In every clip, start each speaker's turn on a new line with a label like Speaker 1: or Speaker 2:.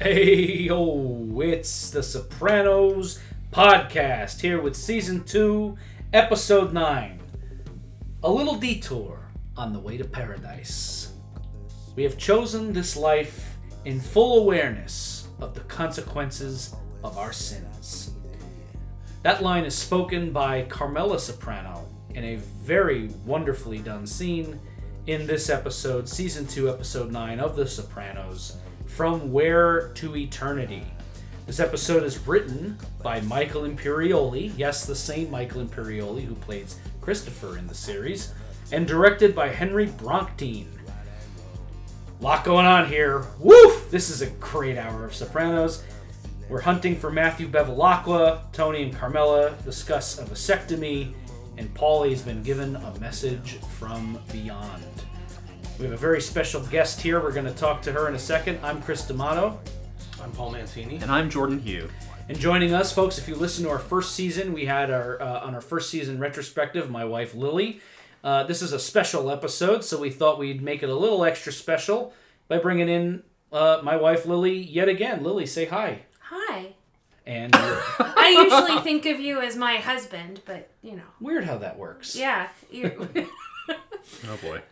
Speaker 1: Hey, yo, it's the Sopranos podcast here with season 2, episode 9. A little detour on the way to paradise. We have chosen this life in full awareness of the consequences of our sins. That line is spoken by Carmela Soprano in a very wonderfully done scene in this episode, season 2, episode 9 of The Sopranos, From Where to Eternity. This episode is written by Michael Imperioli, yes, the same Michael Imperioli who plays Christopher in the series, and directed by Henry Bronchtein. Lot going on here. Woof! This is a great hour of Sopranos. We're hunting for Matthew Bevilacqua. Tony and Carmela discuss a vasectomy, and Paulie's been given a message from beyond. We have a very special guest here. We're going to talk to her in a second. I'm Chris D'Amato.
Speaker 2: I'm Paul Mancini.
Speaker 3: And I'm Jordan Hugh.
Speaker 1: And joining us, folks, if you listen to our first season, we had our uh, on our first season retrospective, my wife Lily. Uh, this is a special episode, so we thought we'd make it a little extra special by bringing in uh, my wife Lily yet again. Lily, say hi.
Speaker 4: Hi.
Speaker 1: And uh,
Speaker 4: I usually think of you as my husband, but you know,
Speaker 1: weird how that works.
Speaker 4: yeah. You,
Speaker 3: Oh boy.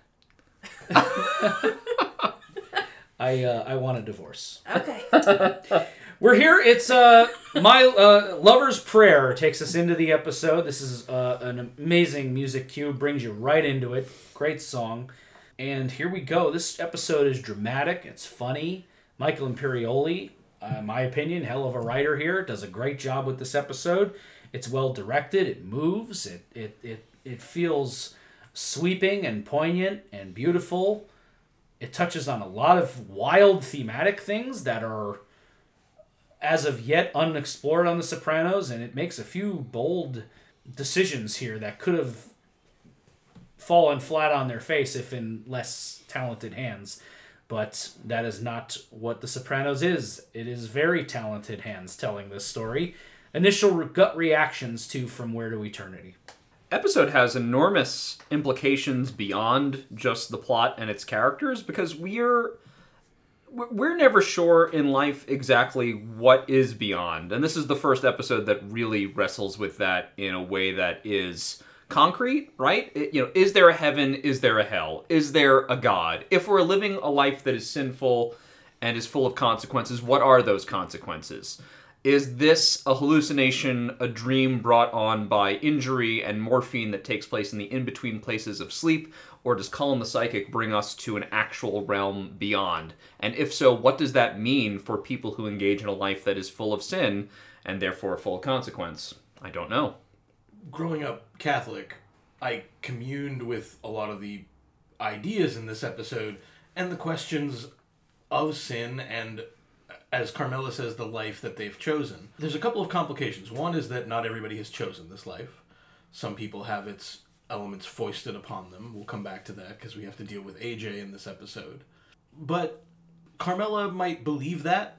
Speaker 1: I uh, I want a divorce.
Speaker 4: okay.
Speaker 1: We're here. It's uh my uh, lover's prayer takes us into the episode. This is uh, an amazing music cue, brings you right into it. Great song, and here we go. This episode is dramatic. It's funny. Michael Imperioli, uh, my opinion, hell of a writer here, does a great job with this episode. It's well directed. It moves. It it it it feels sweeping and poignant and beautiful. It touches on a lot of wild thematic things that are as of yet unexplored on The Sopranos, and it makes a few bold decisions here that could have fallen flat on their face if in less talented hands. But that is not what The Sopranos is. It is very talented hands telling this story. Initial gut reactions to From Where to Eternity.
Speaker 3: Episode has enormous implications beyond just the plot and its characters because we're we're- never sure in life exactly what is beyond. And this is the first episode that really wrestles with that in a way that is concrete, right? It- you know, is there a heaven? Is there a hell? Is there a god? If we're living a life that is sinful and is full of consequences, what are those consequences? Is this a hallucination, a dream brought on by injury and morphine that takes place in the in between places of sleep? Or does Cullen the Psychic bring us to an actual realm beyond? And if so, what does that mean for people who engage in a life that is full of sin and therefore full of consequence? I don't know.
Speaker 2: Growing up Catholic, I communed with a lot of the ideas in this episode and the questions of sin and, as Carmela says, the life that they've chosen. There's a couple of complications. One is that not everybody has chosen this life. Some people have its elements foisted upon them. We'll come back to that because we have to deal with AJ in this episode. But Carmela might believe that,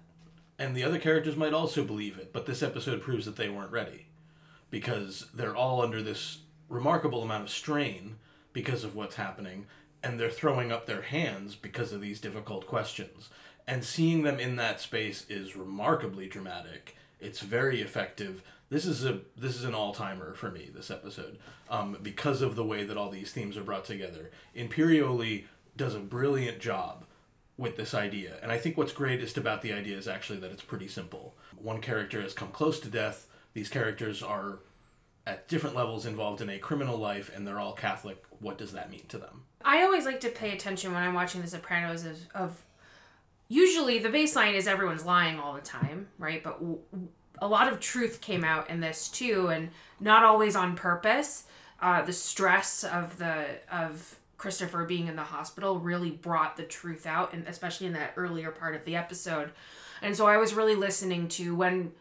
Speaker 2: and the other characters might also believe it, but this episode proves that they weren't ready because they're all under this remarkable amount of strain because of what's happening and they're throwing up their hands because of these difficult questions and seeing them in that space is remarkably dramatic it's very effective this is a this is an all-timer for me this episode um, because of the way that all these themes are brought together imperioli does a brilliant job with this idea. And I think what's greatest about the idea is actually that it's pretty simple. One character has come close to death. These characters are at different levels involved in a criminal life and they're all Catholic. What does that mean to them?
Speaker 4: I always like to pay attention when I'm watching The Sopranos of, of usually the baseline is everyone's lying all the time, right? But w- a lot of truth came out in this too, and not always on purpose. Uh, the stress of the of Christopher being in the hospital really brought the truth out, and especially in that earlier part of the episode. And so I was really listening to when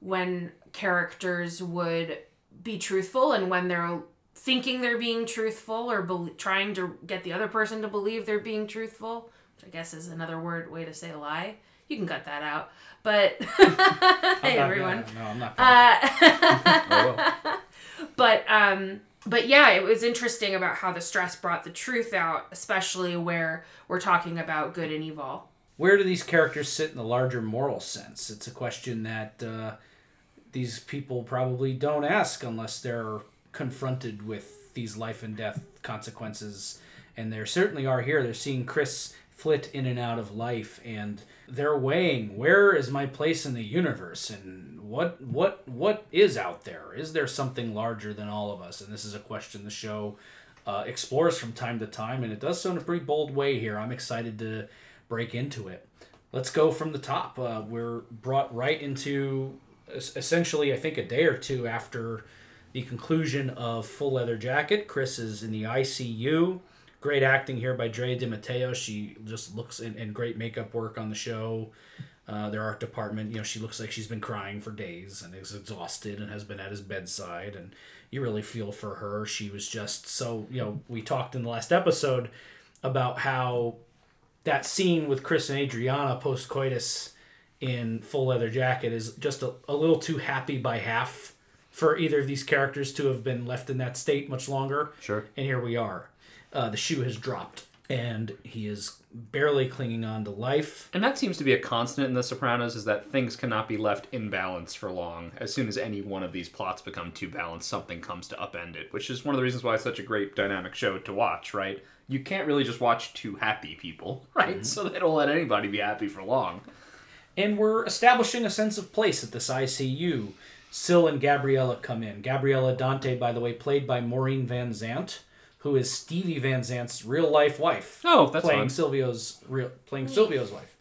Speaker 4: when characters would be truthful and when they're thinking they're being truthful or bel trying to get the other person to believe they're being truthful, I guess is another word way to say a lie. You can cut that out. But hey
Speaker 1: not
Speaker 4: everyone.
Speaker 1: gonna- no, I'm not.
Speaker 4: Uh, but um but yeah, it was interesting about how the stress brought the truth out, especially where we're talking about good and evil.
Speaker 1: where do these characters sit in the larger moral sense? It's a question that uh, these people probably don't ask unless they're confronted with these life and death consequences. And there certainly are here. They're seeing Chris flit in and out of life, and they're weighing where is my place in the universe, and what what what is out there? Is there something larger than all of us? And this is a question the show uh, explores from time to time, and it does so in a pretty bold way here. I'm excited to break into it. Let's go from the top. Uh, we're brought right into es- essentially, I think, a day or two after the conclusion of Full Leather Jacket. Chris is in the ICU. Great acting here by Drea de Matteo. She just looks in, in great makeup work on the show. Uh, their art department, you know, she looks like she's been crying for days and is exhausted and has been at his bedside. And you really feel for her. She was just so, you know, we talked in the last episode about how that scene with Chris and Adriana post coitus in Full Leather Jacket is just a, a little too happy by half for either of these characters to have been left in that state much longer.
Speaker 3: Sure.
Speaker 1: And here we are. Uh, the shoe has dropped, and he is barely clinging on to life.
Speaker 3: And that seems to be a constant in The Sopranos is that things cannot be left in balance for long. As soon as any one of these plots become too balanced, something comes to upend it, which is one of the reasons why it's such a great dynamic show to watch, right? You can't really just watch two happy people, right? So they don't let anybody be happy for long.
Speaker 1: And we're establishing a sense of place at this ICU. Sil and Gabriella come in. Gabriella Dante, by the way, played by Maureen Van Zandt, who is Stevie Van Zandt's real life wife.
Speaker 3: Oh, that's
Speaker 1: playing
Speaker 3: fun.
Speaker 1: Silvio's real playing Silvio's wife,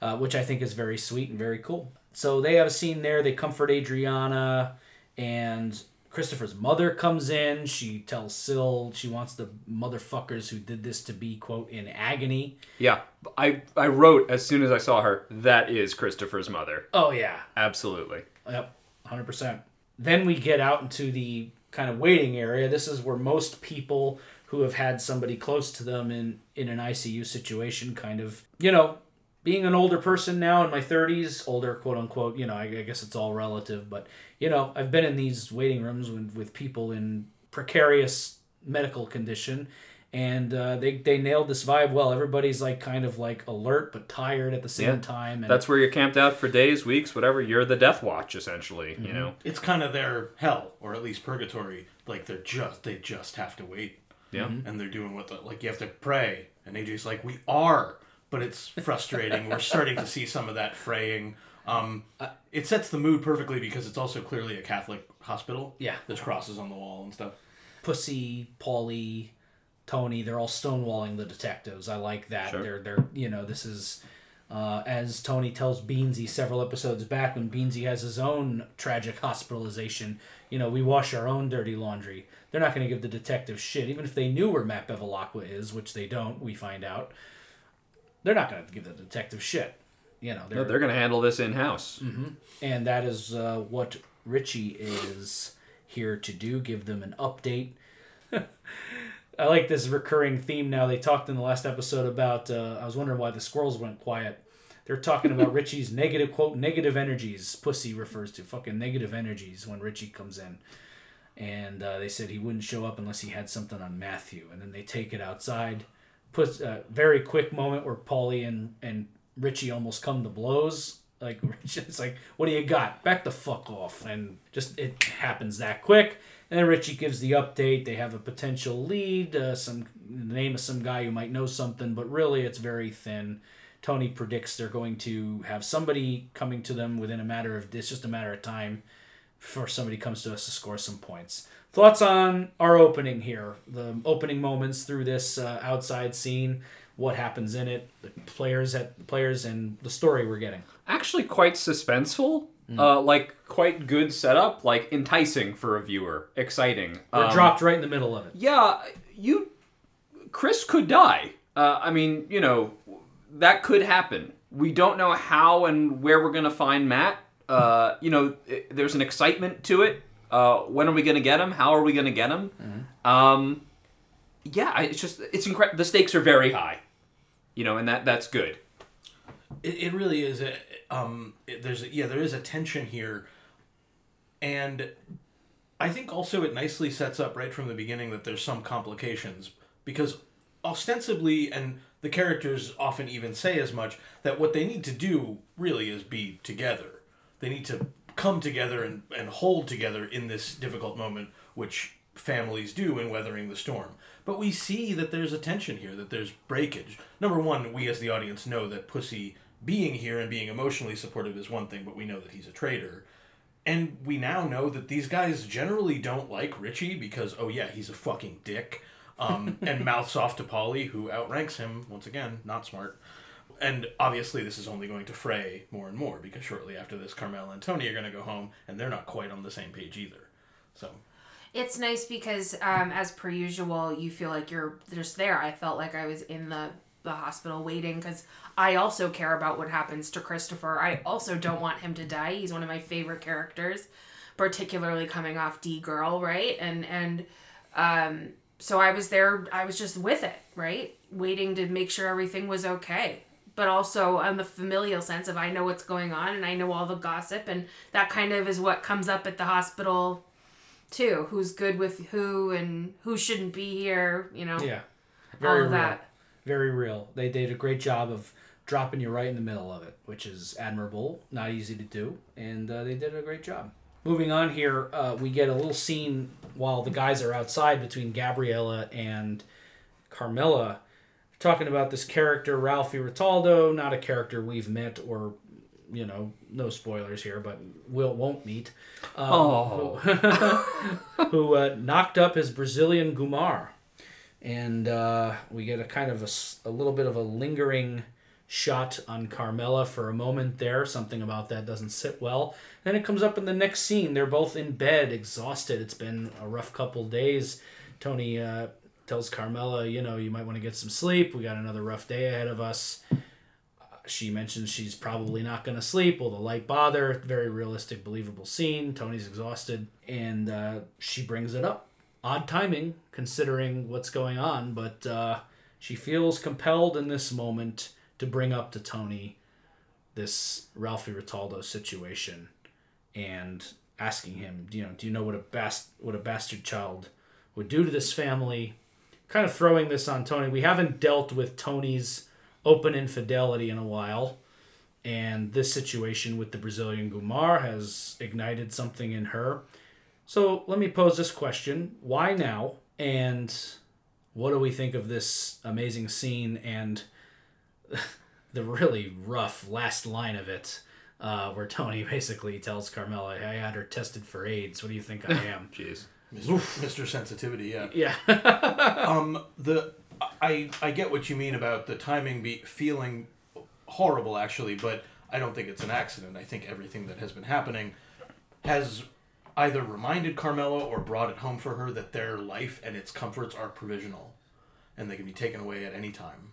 Speaker 1: uh, which I think is very sweet and very cool. So they have a scene there. They comfort Adriana, and Christopher's mother comes in. She tells Sil she wants the motherfuckers who did this to be quote in agony.
Speaker 3: Yeah, I I wrote as soon as I saw her, that is Christopher's mother.
Speaker 1: Oh yeah,
Speaker 3: Absolutely.
Speaker 1: Yep, hundred percent. Then we get out into the kind of waiting area. This is where most people who have had somebody close to them in in an ICU situation, kind of, you know, being an older person now in my thirties, older quote unquote. You know, I, I guess it's all relative, but you know, I've been in these waiting rooms with, with people in precarious medical condition. And uh, they, they nailed this vibe well. Everybody's like kind of like alert but tired at the same
Speaker 3: Yeah.
Speaker 1: time. And
Speaker 3: That's where you're camped out for days, weeks, whatever. You're the Death Watch, essentially. You know.
Speaker 2: It's kind of their hell, or at least purgatory. Like they're just they just have to wait,
Speaker 3: Yeah.
Speaker 2: and they're doing what the like you have to pray. And AJ's like, we are, but it's frustrating. We're starting to see some of that fraying. Um, it sets the mood perfectly because it's also clearly a Catholic hospital.
Speaker 1: Yeah.
Speaker 2: there's crosses on the wall and stuff.
Speaker 1: Pussy, Paulie, Tony, they're all stonewalling the detectives. I like that.
Speaker 3: Sure.
Speaker 1: They're they're you know, this is uh, as Tony tells Beansy several episodes back when Beansy has his own tragic hospitalization, you know, we wash our own dirty laundry. They're not going to give the detectives shit, even if they knew where Matt Bevilacqua is, which they don't, we find out. They're not going to give the detective shit. You know,
Speaker 3: No, they're going to handle this in house.
Speaker 1: and that is uh, what Richie is here to do give them an update. I like this recurring theme now. They talked in the last episode about, uh, I was wondering why the squirrels went quiet. They're talking about Richie's negative, quote, negative energies. Pussy refers to fucking negative energies when Richie comes in. And uh, they said he wouldn't show up unless he had something on Matthew. And then they take it outside. Puts a very quick moment where Paulie and, and Richie almost come to blows. Like it's like, what do you got? Back the fuck off, and just it happens that quick. And Richie gives the update. They have a potential lead, uh, some the name of some guy who might know something, but really it's very thin. Tony predicts they're going to have somebody coming to them within a matter of it's just a matter of time before somebody comes to us to score some points. Thoughts on our opening here, the opening moments through this uh, outside scene, what happens in it, the players at the players, and the story we're getting.
Speaker 3: Actually, quite suspenseful. Uh, like quite good setup, like enticing for a viewer, exciting.
Speaker 1: We're
Speaker 3: Um,
Speaker 1: dropped right in the middle of it.
Speaker 3: Yeah, you, Chris could die. Uh, I mean, you know, that could happen. We don't know how and where we're gonna find Matt. Uh, you know, i there's an excitement to it. Uh, when are we gonna get him? How are we gonna get him? Um, yeah, it's just it's incredible. The stakes are very high. You know, and that that's good.
Speaker 2: It, it really is. A, um, it, there's a, yeah, there is a tension here, and I think also it nicely sets up right from the beginning that there's some complications because ostensibly, and the characters often even say as much, that what they need to do really is be together. They need to come together and, and hold together in this difficult moment, which families do in weathering the storm. But we see that there's a tension here, that there's breakage. Number one, we as the audience know that Pussy being here and being emotionally supportive is one thing, but we know that he's a traitor. And we now know that these guys generally don't like Richie because, oh yeah, he's a fucking dick. Um, and mouths off to Paulie, who outranks him, once again, not smart. And obviously, this is only going to fray more and more because shortly after this, Carmel and Tony are going to go home, and they're not quite on the same page either. So,
Speaker 4: It's nice because, um, as per usual, you feel like you're just there. I felt like I was in the, the hospital waiting because I also care about what happens to Christopher. I also don't want him to die. He's one of my favorite characters, particularly coming off D Girl, right? And and um, so I was there. I was just with it, right, waiting to make sure everything was okay. But also on the familial sense of I know what's going on and I know all the gossip and that kind of is what comes up at the hospital too. Who's good with who and who shouldn't be here, you know?
Speaker 1: Yeah.
Speaker 4: all
Speaker 1: Very
Speaker 4: of
Speaker 1: real.
Speaker 4: that.
Speaker 1: Very real. They did a great job of dropping you right in the middle of it, which is admirable, not easy to do, and uh, they did a great job. Moving on here, uh, we get a little scene while the guys are outside between Gabriella and Carmela, talking about this character Ralphie Ritaldo, not a character we've met or, you know, no spoilers here, but will won't meet. Um,
Speaker 3: Oh.
Speaker 1: who, who uh, knocked up his Brazilian Gumar and uh, we get a kind of a, a little bit of a lingering shot on Carmela for a moment there. Something about that doesn't sit well. Then it comes up in the next scene. They're both in bed, exhausted. It's been a rough couple days. Tony uh, tells Carmela, you know, you might want to get some sleep. We got another rough day ahead of us. She mentions she's probably not going to sleep. Will the light bother? Very realistic, believable scene. Tony's exhausted, and uh, she brings it up odd timing considering what's going on, but uh, she feels compelled in this moment to bring up to Tony this Ralphie Ritaldo situation and asking him, you know, do you know what a bast what a bastard child would do to this family? Kind of throwing this on Tony. We haven't dealt with Tony's open infidelity in a while. And this situation with the Brazilian Gumar has ignited something in her. So let me pose this question: Why now? And what do we think of this amazing scene and the really rough last line of it, uh, where Tony basically tells Carmela, "I had her tested for AIDS. What do you think I am?"
Speaker 3: Jeez.
Speaker 2: Mr. Mr. Sensitivity, yeah.
Speaker 1: yeah,
Speaker 2: Um, the I I get what you mean about the timing be feeling horrible actually, but I don't think it's an accident. I think everything that has been happening has either reminded Carmela or brought it home for her that their life and its comforts are provisional and they can be taken away at any time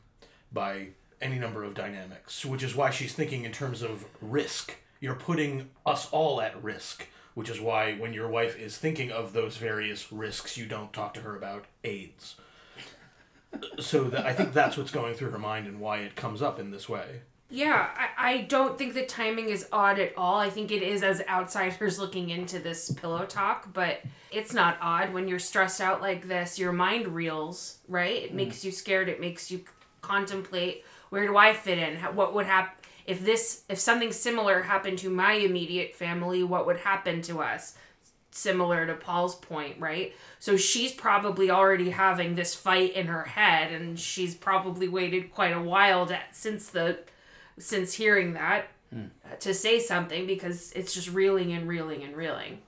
Speaker 2: by any number of dynamics, which is why she's thinking in terms of risk. You're putting us all at risk, which is why when your wife is thinking of those various risks, you don't talk to her about AIDS. So that, I think that's what's going through her mind and why it comes up in this way.
Speaker 4: Yeah, I, I don't think the timing is odd at all. I think it is as outsiders looking into this pillow talk, but it's not odd when you're stressed out like this. Your mind reels, right? It mm. makes you scared. It makes you contemplate where do I fit in? What would happen if this if something similar happened to my immediate family? What would happen to us? Similar to Paul's point, right? So she's probably already having this fight in her head, and she's probably waited quite a while to, since the since hearing that uh, to say something because it's just reeling and reeling and reeling.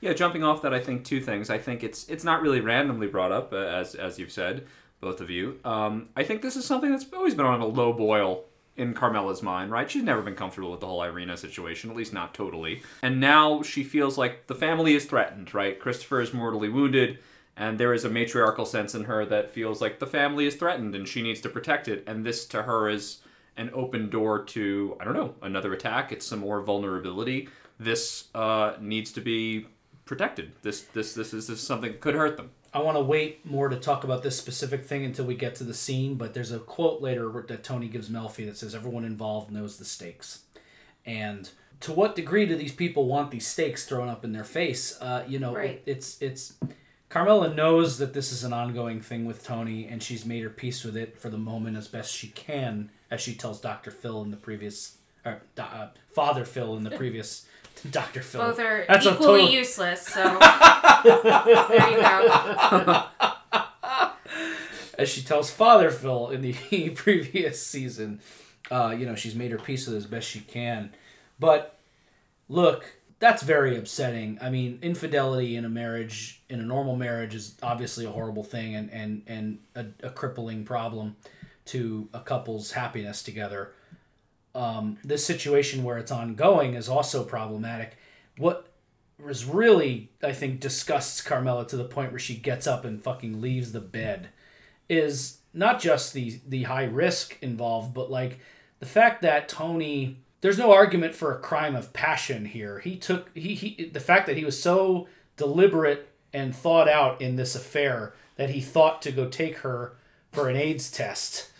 Speaker 3: Yeah, jumping off that, I think two things. I think it's it's not really randomly brought up, uh, as as you've said, both of you. Um, I think this is something that's always been on a low boil in Carmela's mind, right? She's never been comfortable with the whole Irina situation, at least not totally. And now she feels like the family is threatened, right? Christopher is mortally wounded, and there is a matriarchal sense in her that feels like the family is threatened and she needs to protect it. And this to her is an open door to I don't know another attack. It's some more vulnerability. This uh, needs to be protected. This this this is, this is something that could hurt them.
Speaker 1: I want to wait more to talk about this specific thing until we get to the scene, but there's a quote later that Tony gives Melfi that says, Everyone involved knows the stakes. And to what degree do these people want these stakes thrown up in their face? Uh, you know,
Speaker 4: Right.
Speaker 1: it, it's, it's, Carmela knows that this is an ongoing thing with Tony, and she's made her peace with it for the moment as best she can, as she tells Doctor Phil in the previous, or uh, Father Phil in the previous Doctor Phil.
Speaker 4: Both are
Speaker 1: That's
Speaker 4: equally
Speaker 1: total-
Speaker 4: useless. So there you go.
Speaker 1: as she tells Father Phil in the previous season, uh, you know, she's made her peace with it as best she can. But look, that's very upsetting. I mean, infidelity in a marriage, in a normal marriage, is obviously a horrible thing and and and a, a crippling problem to a couple's happiness together. Um, this situation where it's ongoing is also problematic. What was really, I think, disgusts Carmela to the point where she gets up and fucking leaves the bed is not just the the high risk involved, but like the fact that Tony there's no argument for a crime of passion here. He took he, he the fact that he was so deliberate and thought out in this affair that he thought to go take her for an AIDS test.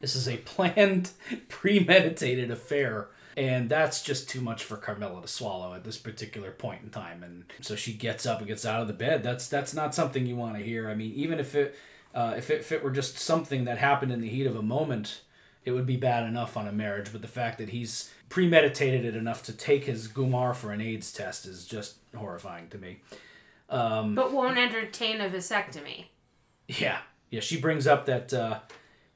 Speaker 1: This is a planned, premeditated affair. And that's just too much for Carmela to swallow at this particular point in time. And so she gets up and gets out of the bed. That's that's not something you want to hear. I mean, even if it uh, if, it, if it were just something that happened in the heat of a moment, it would be bad enough on a marriage. But the fact that he's premeditated it enough to take his Gumar for an AIDS test is just horrifying to me.
Speaker 4: Um, But won't entertain a vasectomy.
Speaker 1: Yeah, yeah. She brings up that uh,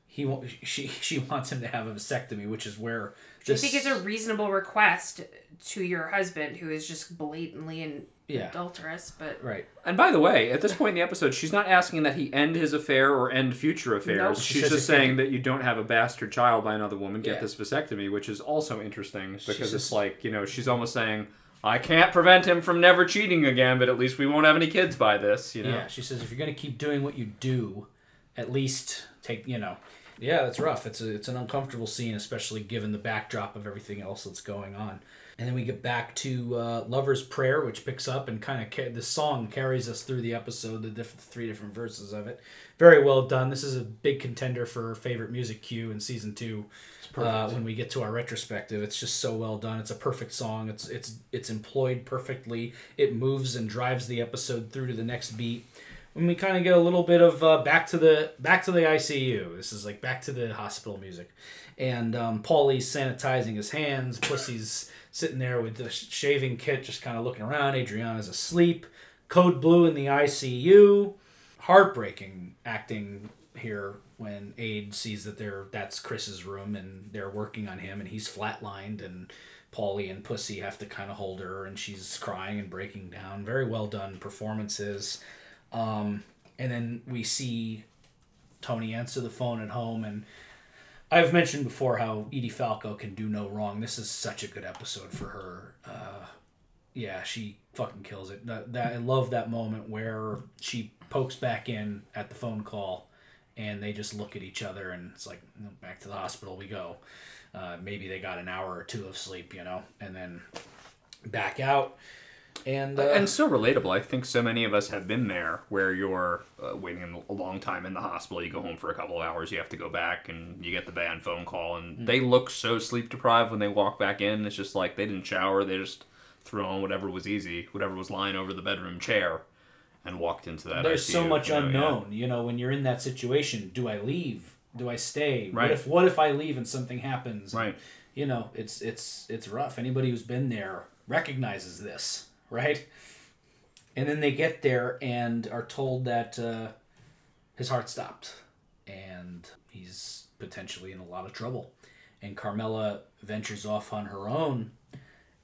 Speaker 1: he wa- she she wants him to have a vasectomy, which is where
Speaker 4: I
Speaker 1: this
Speaker 4: think it's a reasonable request to your husband who is just blatantly and
Speaker 1: Yeah.
Speaker 4: adulterous, but
Speaker 1: right.
Speaker 3: And by the way, at this point in the episode, she's not asking that he end his affair or end future affairs.
Speaker 4: Nope.
Speaker 3: She's
Speaker 1: says
Speaker 3: just
Speaker 1: if
Speaker 3: saying that you don't have a bastard child by another woman, get
Speaker 1: Yeah.
Speaker 3: this vasectomy, which is also interesting because
Speaker 1: says-
Speaker 3: it's like, you know, she's almost saying, I can't prevent him from never cheating again, but at least we won't have any kids by this, you know?
Speaker 1: Yeah, she says if you're gonna keep doing what you do, at least take you know. Yeah, that's rough. It's a, it's an uncomfortable scene, especially given the backdrop of everything else that's going on. And then we get back to uh, "Lover's Prayer," which picks up and kind of ca- the song carries us through the episode. The diff- three different verses of it, very well done. This is a big contender for favorite music cue in season two. Uh, when we get to our retrospective, it's just so well done. It's a perfect song. It's it's it's employed perfectly. It moves and drives the episode through to the next beat. When we kind of get a little bit of uh, back to the back to the ICU. This is like back to the hospital music, and um, Paulie's sanitizing his hands. Pussy's sitting there with the shaving kit, just kind of looking around. Adriana's asleep. Code Blue in the ICU. Heartbreaking acting here when Aid sees that they're that's Chris's room and they're working on him and he's flatlined and Paulie and Pussy have to kind of hold her and she's crying and breaking down. Very well done performances. Um, and then we see Tony answer the phone at home and I've mentioned before how Edie Falco can do no wrong. This is such a good episode for her. Uh, yeah, she fucking kills it. That, that I love that moment where she pokes back in at the phone call, and they just look at each other, and it's like "Mm, back to the hospital we go. Uh, maybe they got an hour or two of sleep, you know, and then back out. And uh,
Speaker 3: And so relatable. I think so many of us have been there where you're uh, waiting a long time in the hospital. You go home for a couple of hours, you have to go back, and you get the bad phone call. And they look so sleep deprived when they walk back in. It's just like they didn't shower. They just threw on whatever was easy, whatever was lying over the bedroom chair, and walked into that.
Speaker 1: there's so much
Speaker 3: you know, yeah.
Speaker 1: unknown. You know, when you're in that situation, do I leave? Do I stay?
Speaker 3: Right.
Speaker 1: What if what if I leave and something happens?
Speaker 3: Right.
Speaker 1: You know, it's it's it's rough. Anybody who's been there recognizes this, right? And then they get there and are told that uh, his heart stopped and he's potentially in a lot of trouble. And Carmela ventures off on her own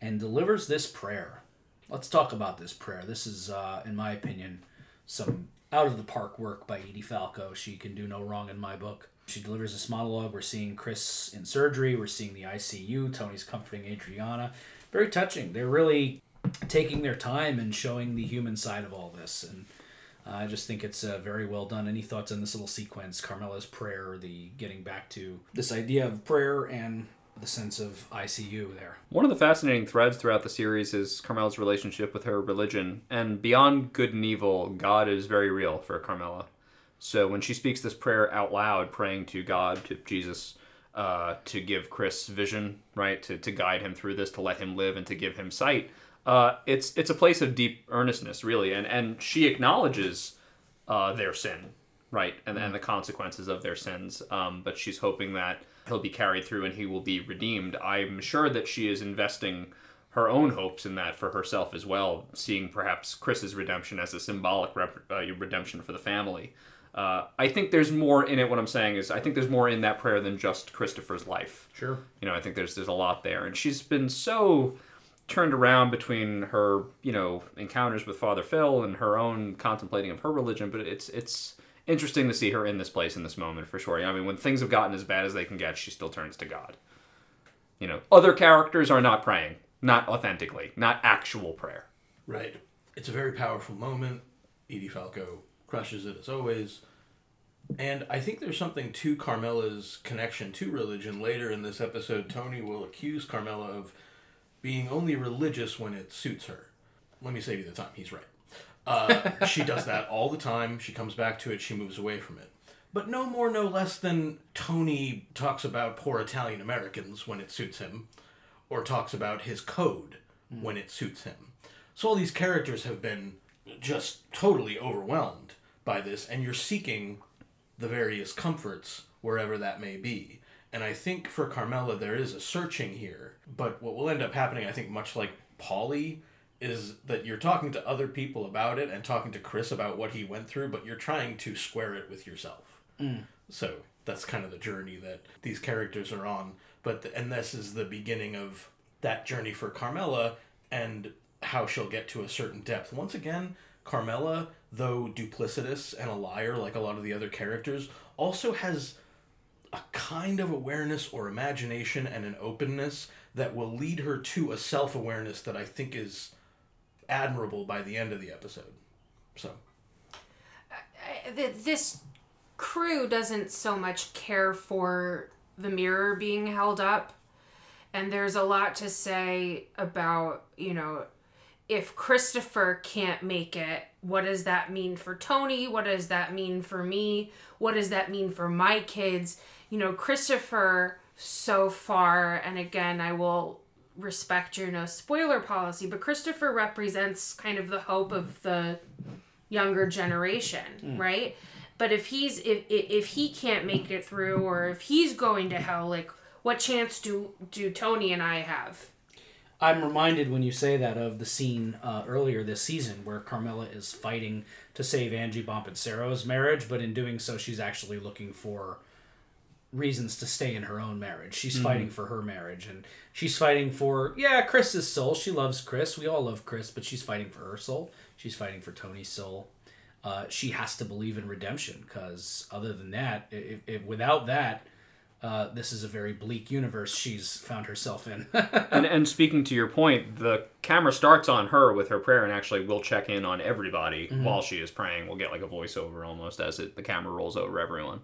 Speaker 1: and delivers this prayer. Let's talk about this prayer. This is, uh, in my opinion, some out of the park work by Edie Falco. She can do no wrong in my book. She delivers this monologue. We're seeing Chris in surgery. We're seeing the ICU. Tony's comforting Adriana. Very touching. They're really taking their time and showing the human side of all this. And uh, I just think it's uh, very well done. Any thoughts on this little sequence? Carmela's prayer, the getting back to this idea of prayer and the sense of ICU there.
Speaker 3: One of the fascinating threads throughout the series is Carmela's relationship with her religion. And beyond good and evil, God is very real for Carmela. So when she speaks this prayer out loud, praying to God, to Jesus, uh, to give Chris vision, right, to, to guide him through this, to let him live, and to give him sight, Uh, it's it's a place of deep earnestness, really, and and she acknowledges uh, their sin, right, and and the consequences of their sins. Um, but she's hoping that he'll be carried through and he will be redeemed. I'm sure that she is investing her own hopes in that for herself as well, seeing perhaps Chris's redemption as a symbolic rep- uh, redemption for the family. Uh, I think there's more in it. What I'm saying is, I think there's more in that prayer than just Christopher's life.
Speaker 1: Sure.
Speaker 3: You know, I think there's there's a lot there, and she's been so turned around between her you know encounters with Father Phil and her own contemplating of her religion. But it's it's interesting to see her in this place in this moment for sure. I mean, when things have gotten as bad as they can get, she still turns to God. You know, other characters are not praying, not authentically, not actual prayer.
Speaker 2: Right. It's a very powerful moment. Edie Falco crushes it as always. And I think there's something to Carmela's connection to religion. Later in this episode, Tony will accuse Carmela of being only religious when it suits her. Let me save you the time. He's right. Uh, she does that all the time. She comes back to it. She moves away from it. But no more, no less than Tony talks about poor Italian Americans when it suits him, or talks about his code when it suits him. So all these characters have been just totally overwhelmed by this, and you're seeking the various comforts wherever that may be. And I think for Carmela, there is a searching here. But what will end up happening, I think, much like Paulie, is that you're talking to other people about it and talking to Chris about what he went through, but you're trying to square it with yourself. Mm. So that's kind of the journey that these characters are on. But the, and this is the beginning of that journey for Carmela and how she'll get to a certain depth. Once again, Carmela, though duplicitous and a liar like a lot of the other characters, also has a kind of awareness or imagination and an openness that will lead her to a self awareness that I think is admirable by the end of the episode. So,
Speaker 4: th- this crew doesn't so much care for the mirror being held up and there's a lot to say about you know if christopher can't make it what does that mean for tony? What does that mean for me? What does that mean for my kids you know christopher so far and again i will respect your no spoiler policy but christopher represents kind of the hope of the younger generation, right? But if he's if, if he can't make it through or if he's going to hell, like what chance do do Tony and I have?
Speaker 1: I'm reminded when you say that of the scene uh, earlier this season where Carmela is fighting to save Angie Bonpensiero's marriage, but in doing so, she's actually looking for reasons to stay in her own marriage. She's fighting for her marriage, and she's fighting for yeah Chris's soul. She loves Chris. We all love Chris, but she's fighting for her soul. She's fighting for Tony's soul. Uh, she has to believe in redemption because other than that, if, if, without that, uh, this is a very bleak universe she's found herself in.
Speaker 3: and, and speaking to your point, the camera starts on her with her prayer, and actually we'll check in on everybody while she is praying. We'll get like a voiceover almost as it the camera rolls over everyone.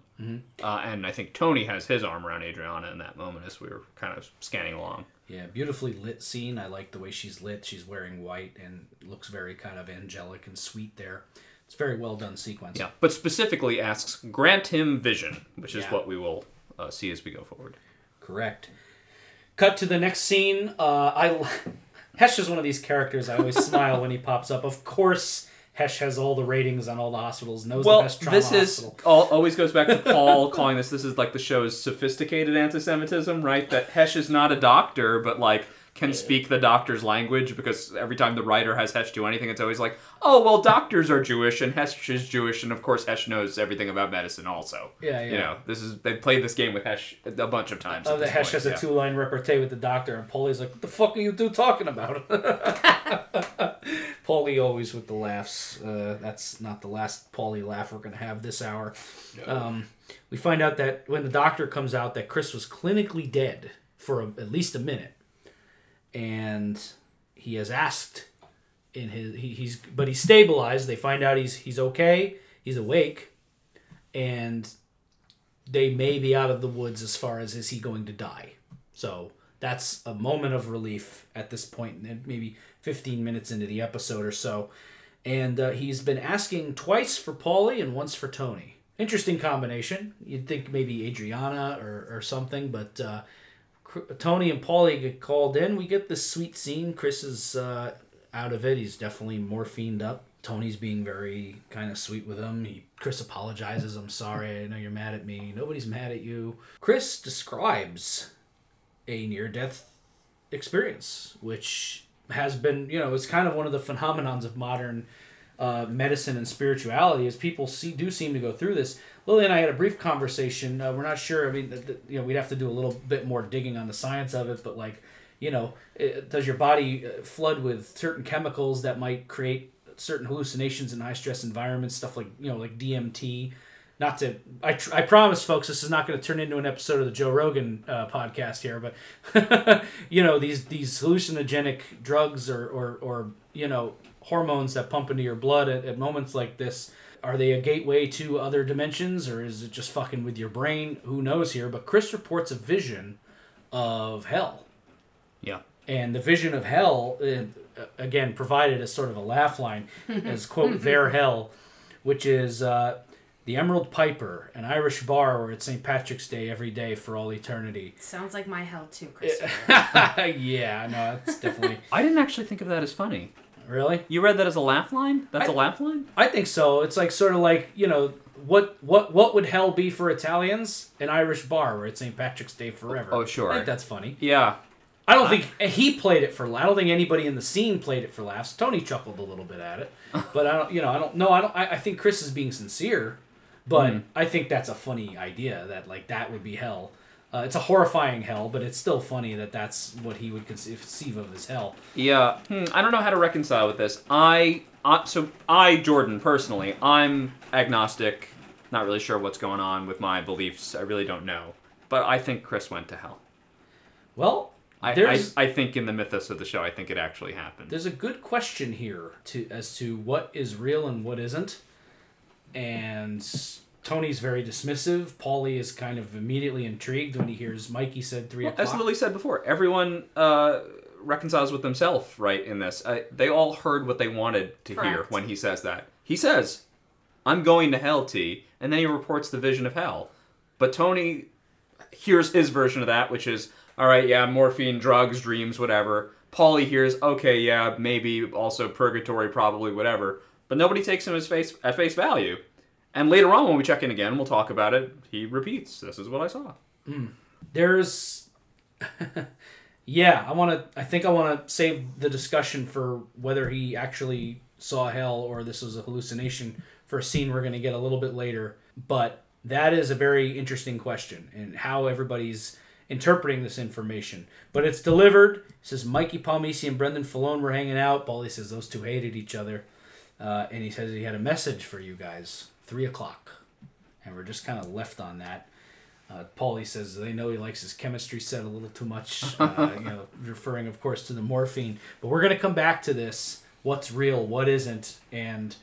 Speaker 3: Uh, and I think Tony has his arm around Adriana in that moment as we were kind of scanning along.
Speaker 1: Yeah, beautifully lit scene. I like the way she's lit. She's wearing white and looks very kind of angelic and sweet there. It's a very well done sequence.
Speaker 3: Yeah, but specifically asks, grant him vision, which is
Speaker 1: Yeah.
Speaker 3: what we will uh, see as we go forward.
Speaker 1: Correct. Cut to the next scene. Uh, I Hesh is one of these characters. I always smile when he pops up. Of course, Hesh has all the ratings on all the hospitals. Knows the best trauma
Speaker 3: this is
Speaker 1: hospital.
Speaker 3: all, always goes back to Paul calling this. This is like the show's sophisticated anti-Semitism, right? That Hesh is not a doctor, but like can speak the doctor's language because every time the writer has Hesh do anything, it's always like, oh well, doctors are Jewish and Hesh is Jewish, and of course Hesh knows everything about medicine also.
Speaker 1: Yeah, yeah.
Speaker 3: You know, this is they've played this game with Hesh a bunch of times.
Speaker 1: Oh, the Hesh
Speaker 3: point,
Speaker 1: has a two line repartee with the doctor, and Paulie's like, "What the fuck are you two talking about?" Paulie always with the laughs. Uh, that's not the last Paulie laugh we're gonna have this hour. Um, we find out that when the doctor comes out, that Chris was clinically dead for a, at least a minute, and he has asked in his he, he's but he's stabilized. They find out he's he's okay. He's awake, and they may be out of the woods as far as is he going to die. So that's a moment of relief at this point, and maybe 15 minutes into the episode or so. And uh, he's been asking twice for Paulie and once for Tony. Interesting combination. You'd think maybe Adriana or, or something, but uh, Tony and Paulie get called in. We get this sweet scene. Chris is uh, out of it. He's definitely morphined up. Tony's being very kind of sweet with him. He Chris apologizes. I'm sorry. I know you're mad at me. Nobody's mad at you. Chris describes a near death experience, which has been, you know, it's kind of one of the phenomenons of modern uh, medicine and spirituality. As people see, do seem to go through this. Lily and I had a brief conversation. Uh, we're not sure. I mean, you know, we'd have to do a little bit more digging on the science of it, but like, you know, it, does your body uh, flood with certain chemicals that might create certain hallucinations in high stress environments? Stuff like you know, like DMT. Not to, I, tr- I promise, folks, this is not going to turn into an episode of the Joe Rogan uh, podcast here, but you know these these hallucinogenic drugs or or, or you know hormones that pump into your blood at, at moments like this are they a gateway to other dimensions or is it just fucking with your brain who knows here but chris reports a vision of hell
Speaker 3: Yeah.
Speaker 1: and the vision of hell uh, again provided as sort of a laugh line as quote their hell which is uh, the emerald piper an irish bar where it's st patrick's day every day for all eternity
Speaker 4: Sounds like my hell too, Christopher.
Speaker 1: yeah no it's definitely
Speaker 3: I didn't actually think of that as funny.
Speaker 1: Really
Speaker 3: You read that as a laugh line? That's a
Speaker 1: I-
Speaker 3: laugh line?
Speaker 1: I think so. It's like sort of like you know what what what would hell be for Italians? An Irish bar where it's St. Patrick's Day forever.
Speaker 3: Oh, sure.
Speaker 1: I think that's funny.
Speaker 3: Yeah.
Speaker 1: I don't think he played it for. la- I don't think anybody in the scene played it for laughs. Tony chuckled a little bit at it, but I don't. You know, I don't. No, I don't. I, I think Chris is being sincere, but
Speaker 3: Hmm.
Speaker 1: I think that's a funny idea that like that would be hell. Uh, it's a horrifying hell, but it's still funny that that's what he would conceive of as hell.
Speaker 3: Yeah, hmm, I don't know how to reconcile with this. I, I so I Jordan personally, I'm agnostic, not really sure what's going on with my beliefs. I really don't know, but I think Chris went to hell.
Speaker 1: Well,
Speaker 3: I, I, I think in the mythos of the show, I think it actually happened.
Speaker 1: there's a good question here to as to what is real and what isn't. And Tony's very dismissive. Paulie is kind of immediately intrigued when he hears Mikey said three
Speaker 3: As
Speaker 1: o'clock.
Speaker 3: Lily said before, everyone uh, reconciles with themselves, right? In this, uh, they all heard what they wanted to hear when he says that. He says, "I'm going to hell, T," and then he reports the vision of hell. But Tony hears his version of that, which is, "All right, yeah, morphine, drugs, dreams, whatever." Paulie hears, "Okay, yeah, maybe also purgatory, probably whatever." But nobody takes him as face at face value. And later on, when we check in again, we'll talk about it. He repeats, "This is what I saw."
Speaker 1: There's Yeah, I want to I think I want to save the discussion for whether he actually saw hell or this was a hallucination for a scene we're going to get a little bit later, but that is a very interesting question and how everybody's interpreting this information. But it's delivered. It says Mikey Palmice and Brendan Filone were hanging out. Paulie says those two hated each other. Uh, and he says he had a message for you guys. Three o'clock. And we're just kind of left on that. Uh, Paulie says they know he likes his chemistry set a little too much, uh, you know, referring, of course, to the morphine. But we're going to come back to this what's real, what isn't, and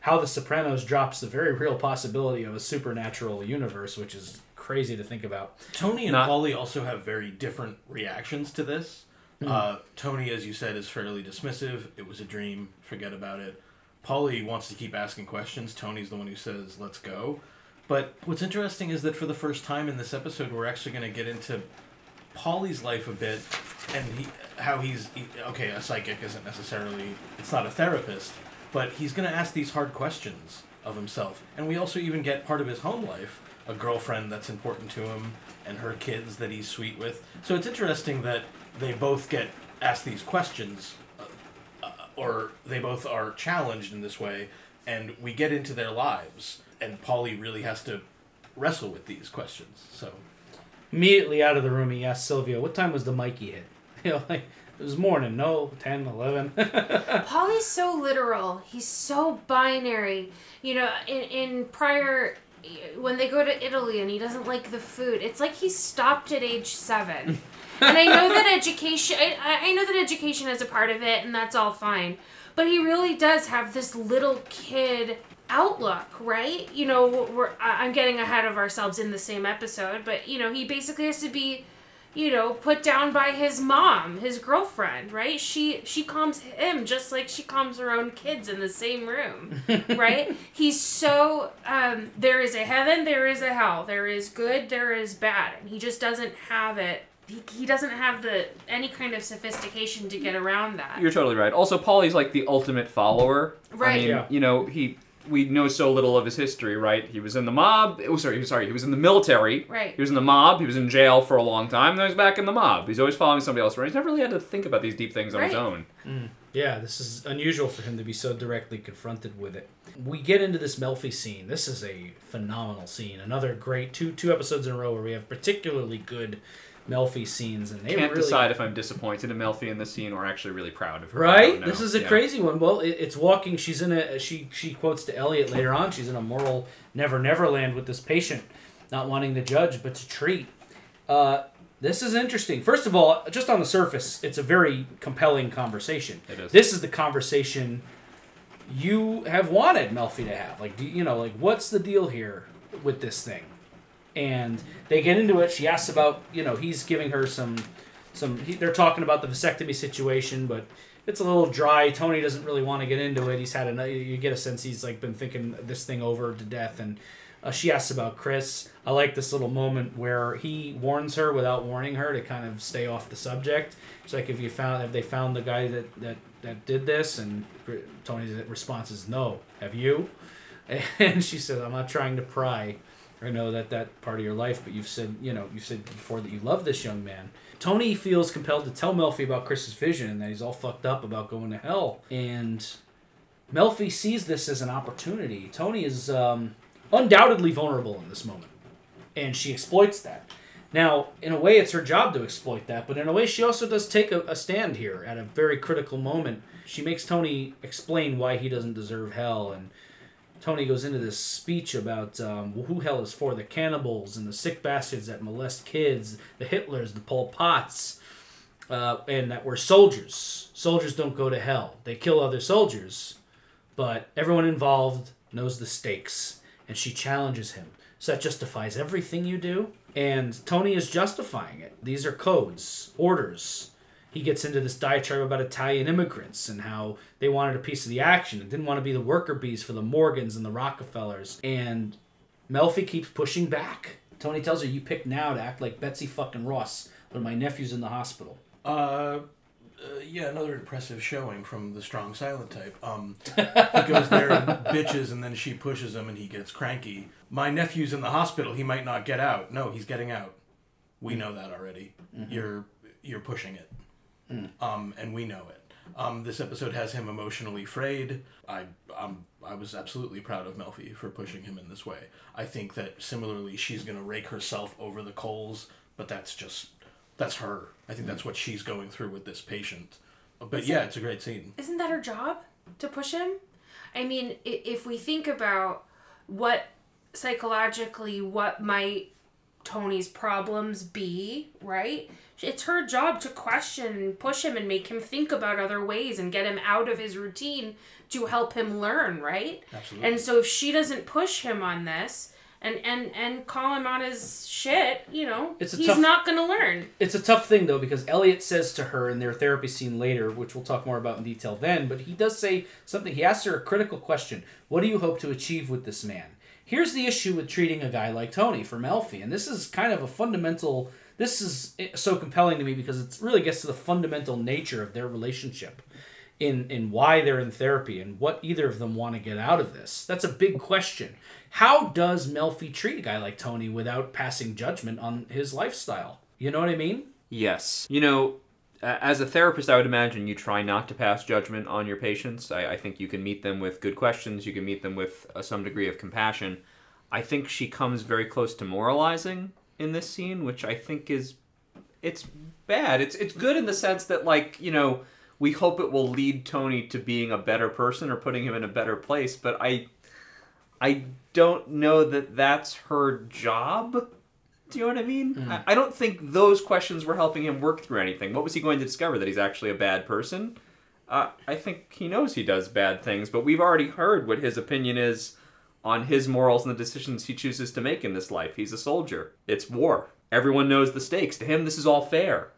Speaker 1: how The Sopranos drops the very real possibility of a supernatural universe, which is crazy to think about.
Speaker 2: Tony and
Speaker 3: Not-
Speaker 2: Paulie also have very different reactions to this. Uh, Tony, as you said, is fairly dismissive. It was a dream. Forget about it. Paulie wants to keep asking questions. Tony's the one who says, "Let's go." But what's interesting is that for the first time in this episode, we're actually going to get into Paulie's life a bit, and he, how he's he- okay. A psychic isn't necessarily it's not a therapist, but he's going to ask these hard questions of himself, and we also even get part of his home life, a girlfriend that's important to him, and her kids that he's sweet with. So it's interesting that they both get asked these questions, or they both are challenged in this way, and we get into their lives, and Paulie really has to wrestle with these questions. So.
Speaker 1: Immediately out of the room, he asked Sylvia, what time was the Mikey hit? You know, like, it was morning, no, 10, 11.
Speaker 4: Paulie's so literal. He's so binary. You know, in, in prior, when they go to Italy and he doesn't like the food, it's like he stopped at age seven. and I know that education, I, I know that education is a part of it, and that's all fine. But he really does have this little kid outlook, right? You know, we're I'm getting ahead of ourselves in the same episode, but you know, he basically has to be you know put down by his mom his girlfriend right she she calms him just like she calms her own kids in the same room right he's so um there is a heaven there is a hell there is good there is bad and he just doesn't have it he, he doesn't have the any kind of sophistication to get around that.
Speaker 3: You're totally right. Also, Paulie's like the ultimate follower. Right. I
Speaker 4: Right.
Speaker 3: mean,
Speaker 1: Yeah.
Speaker 3: you know, he we know so little of his history, right? He was in the mob. Oh, sorry, he was- sorry, he was in the military.
Speaker 4: Right.
Speaker 3: He was in the mob. He was in jail for a long time. Then he's back in the mob. He's always following somebody else around. He's never really had to think about these deep things on his
Speaker 4: Right.
Speaker 3: own. Mm.
Speaker 1: Yeah, this is unusual for him to be so directly confronted with it. We get into this Melfi scene. This is a phenomenal scene. Another great two two episodes in a row where we have particularly good Melfi scenes, and they
Speaker 3: Can't
Speaker 1: really
Speaker 3: decide if I'm disappointed in Melfi in this scene or actually really proud of her.
Speaker 1: Right. This is a
Speaker 3: Yeah.
Speaker 1: crazy one. Well, it, it's walking. She's in a she she quotes to Elliot later on. She's in a moral never never land with this patient, not wanting to judge but to treat. Uh, this is interesting. First of all, just on the surface, it's a very compelling conversation.
Speaker 3: It is.
Speaker 1: This is the conversation you have wanted Melfi to have. Like, do you know, like, what's the deal here with this thing? And they get into it. She asks about, you know, he's giving her some, some. He, they're talking about the vasectomy situation, but it's a little dry. Tony doesn't really want to get into it. He's had a. You get a sense he's like been thinking this thing over to death, and uh, she asks about Chris. I like this little moment where he warns her without warning her to kind of stay off the subject. It's like if you found have they found the guy that that that did this, and Tony's response is no. Have you? And she says, I'm not trying to pry. I know that that part of your life, but you've said, you know, you've said before that you love this young man. Tony feels compelled to tell Melfi about Chris's vision and that he's all fucked up about going to hell. And Melfi sees this as an opportunity. Tony is um, undoubtedly vulnerable in this moment, and she exploits that. Now, in a way, it's her job to exploit that, but in a way, she also does take a, a stand here at a very critical moment. She makes Tony explain why he doesn't deserve hell, and Tony goes into this speech about um, who hell is for the cannibals and the sick bastards that molest kids, the Hitlers, the Pol Pots, uh, and that we're soldiers. Soldiers don't go to hell, they kill other soldiers, but everyone involved knows the stakes, and she challenges him. So that justifies everything you do. And Tony is justifying it. These are codes, orders. He gets into this diatribe about Italian immigrants and how they wanted a piece of the action and didn't want to be the worker bees for the Morgans and the Rockefellers. And Melfi keeps pushing back. Tony tells her, You picked now to act like Betsy fucking Ross when my nephew's in the hospital.
Speaker 2: Uh, uh, yeah, another impressive showing from the strong silent type. Um, he goes there and bitches, and then she pushes him, and he gets cranky. My nephew's in the hospital. He might not get out. No, he's getting out. We know that already. You're you're pushing it, um, and we know it. Um, this episode has him emotionally frayed. I um, I was absolutely proud of Melfi for pushing him in this way. I think that similarly, she's gonna rake herself over the coals, but that's just that's her. I think that's what she's going through with this patient. But yeah, it's a great scene.
Speaker 4: Isn't that her job to push him? I mean, if we think about what psychologically what might Tony's problems be, right? It's her job to question and push him and make him think about other ways and get him out of his routine to help him learn, right?
Speaker 2: Absolutely.
Speaker 4: And so if she doesn't push him on this and and and call him on his shit, you know,
Speaker 1: It's a
Speaker 4: he's
Speaker 1: tough-
Speaker 4: not going to learn.
Speaker 1: It's a tough thing though because Elliot says to her in their therapy scene later, which we'll talk more about in detail then, but he does say something. He asks her a critical question: "What do you hope to achieve with this man?" Here's the issue with treating a guy like Tony from Melfi, and this is kind of a fundamental. This is so compelling to me because it really gets to the fundamental nature of their relationship, in in why they're in therapy and what either of them want to get out of this. That's a big question. How does Melfi treat a guy like Tony without passing judgment on his lifestyle? You know what I mean?
Speaker 3: Yes. You know, as a therapist, I would imagine you try not to pass judgment on your patients. I, I think you can meet them with good questions. You can meet them with uh, some degree of compassion. I think she comes very close to moralizing in this scene, which I think is it's bad. It's it's good in the sense that like you know we hope it will lead Tony to being a better person or putting him in a better place. But I I don't know that that's her job. Do you know what I mean? I, I don't think those questions were helping him work through anything. What was he going to discover? That he's actually a bad person? Uh, I think he knows he does bad things, but we've already heard what his opinion is on his morals and the decisions he chooses to make in this life. He's a soldier. It's war. Everyone knows the stakes. To him, this is all fair.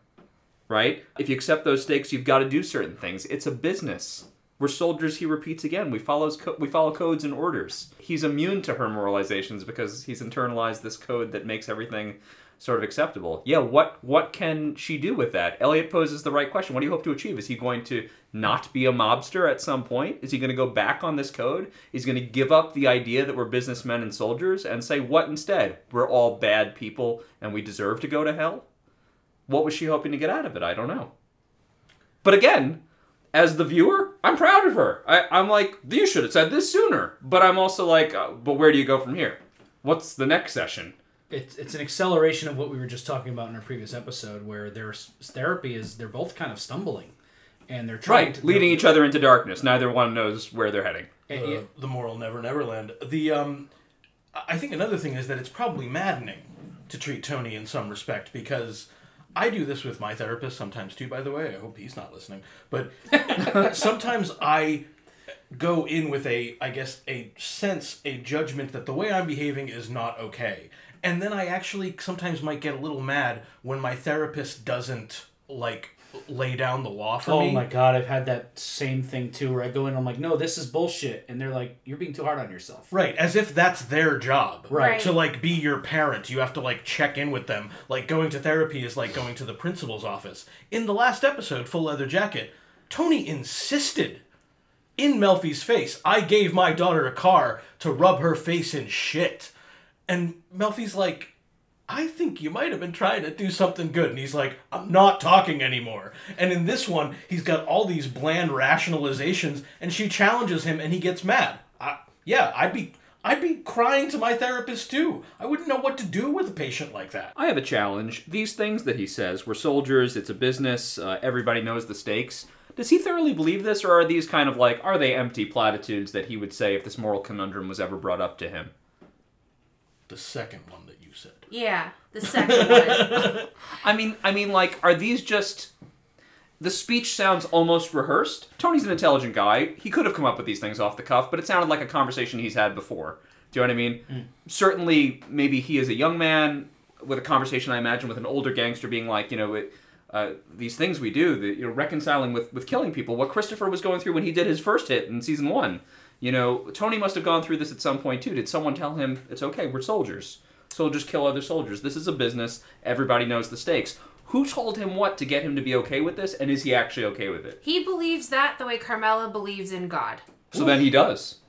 Speaker 3: Right? If you accept those stakes, you've got to do certain things. It's a business. We're soldiers, he repeats again. We follows co- we follow codes and orders. He's immune to her moralizations because he's internalized this code that makes everything sort of acceptable. Yeah, what what can she do with that? Elliot poses the right question. What do you hope to achieve? Is he going to not be a mobster at some point? Is he going to go back on this code? Is he going to give up the idea that we're businessmen and soldiers and say what instead? We're all bad people and we deserve to go to hell? What was she hoping to get out of it? I don't know. But again, as the viewer, I'm proud of her. I, I'm like, you should have said this sooner. But I'm also like, uh, but where do you go from here? What's the next session?
Speaker 1: It's it's an acceleration of what we were just talking about in our previous episode, where their therapy is they're both kind of stumbling, and they're trying
Speaker 3: Right,
Speaker 1: to
Speaker 3: leading each other into darkness. Neither one knows where they're heading.
Speaker 2: the,
Speaker 1: yeah,
Speaker 2: the moral never never land. The um, I think another thing is that it's probably maddening to treat Tony in some respect because I do this with my therapist sometimes too. By the way, I hope he's not listening. But sometimes I go in with a, I guess, a sense, a judgment that the way I'm behaving is not okay, and then I actually sometimes might get a little mad when my therapist doesn't like lay down the law for
Speaker 1: Oh
Speaker 2: me.
Speaker 1: my god, I've had that same thing too, where I go in, and I'm like, no, this is bullshit, and they're like, you're being too hard on yourself.
Speaker 2: Right, as if that's their job.
Speaker 1: Right.
Speaker 2: To like be your parent, you have to like check in with them. Like going to therapy is like going to the principal's office. In the last episode, Full Leather Jacket, Tony insisted in Melfi's face, I gave my daughter a car to rub her face in shit. And Melfi's like, I think you might have been trying to do something good. And he's like, I'm not talking anymore. And in this one, he's got all these bland rationalizations, and she challenges him, and he gets mad. I, yeah, I'd be, I'd be crying to my therapist too. I wouldn't know what to do with a patient like that.
Speaker 3: I have a challenge. These things that he says, we're soldiers, it's a business, uh, everybody knows the stakes. Does he thoroughly believe this, or are these kind of like, are they empty platitudes that he would say if this moral conundrum was ever brought up to him?
Speaker 2: The second one that you said.
Speaker 4: Yeah, the second one.
Speaker 3: I mean, I mean, like, are these just? The speech sounds almost rehearsed. Tony's an intelligent guy. He could have come up with these things off the cuff, but it sounded like a conversation he's had before. Do you know what I mean? Certainly, maybe he is a young man with a conversation. I imagine with an older gangster being like, you know, it, uh, these things we do, the, you know, reconciling with with killing people. What Christopher was going through when he did his first hit in season one. You know, Tony must have gone through this at some point too. Did someone tell him it's okay? We're soldiers. Soldiers kill other soldiers. This is a business. Everybody knows the stakes. Who told him what to get him to be okay with this, and is he actually okay with it?
Speaker 4: he believes that the way Carmela believes in God.
Speaker 3: So then he does.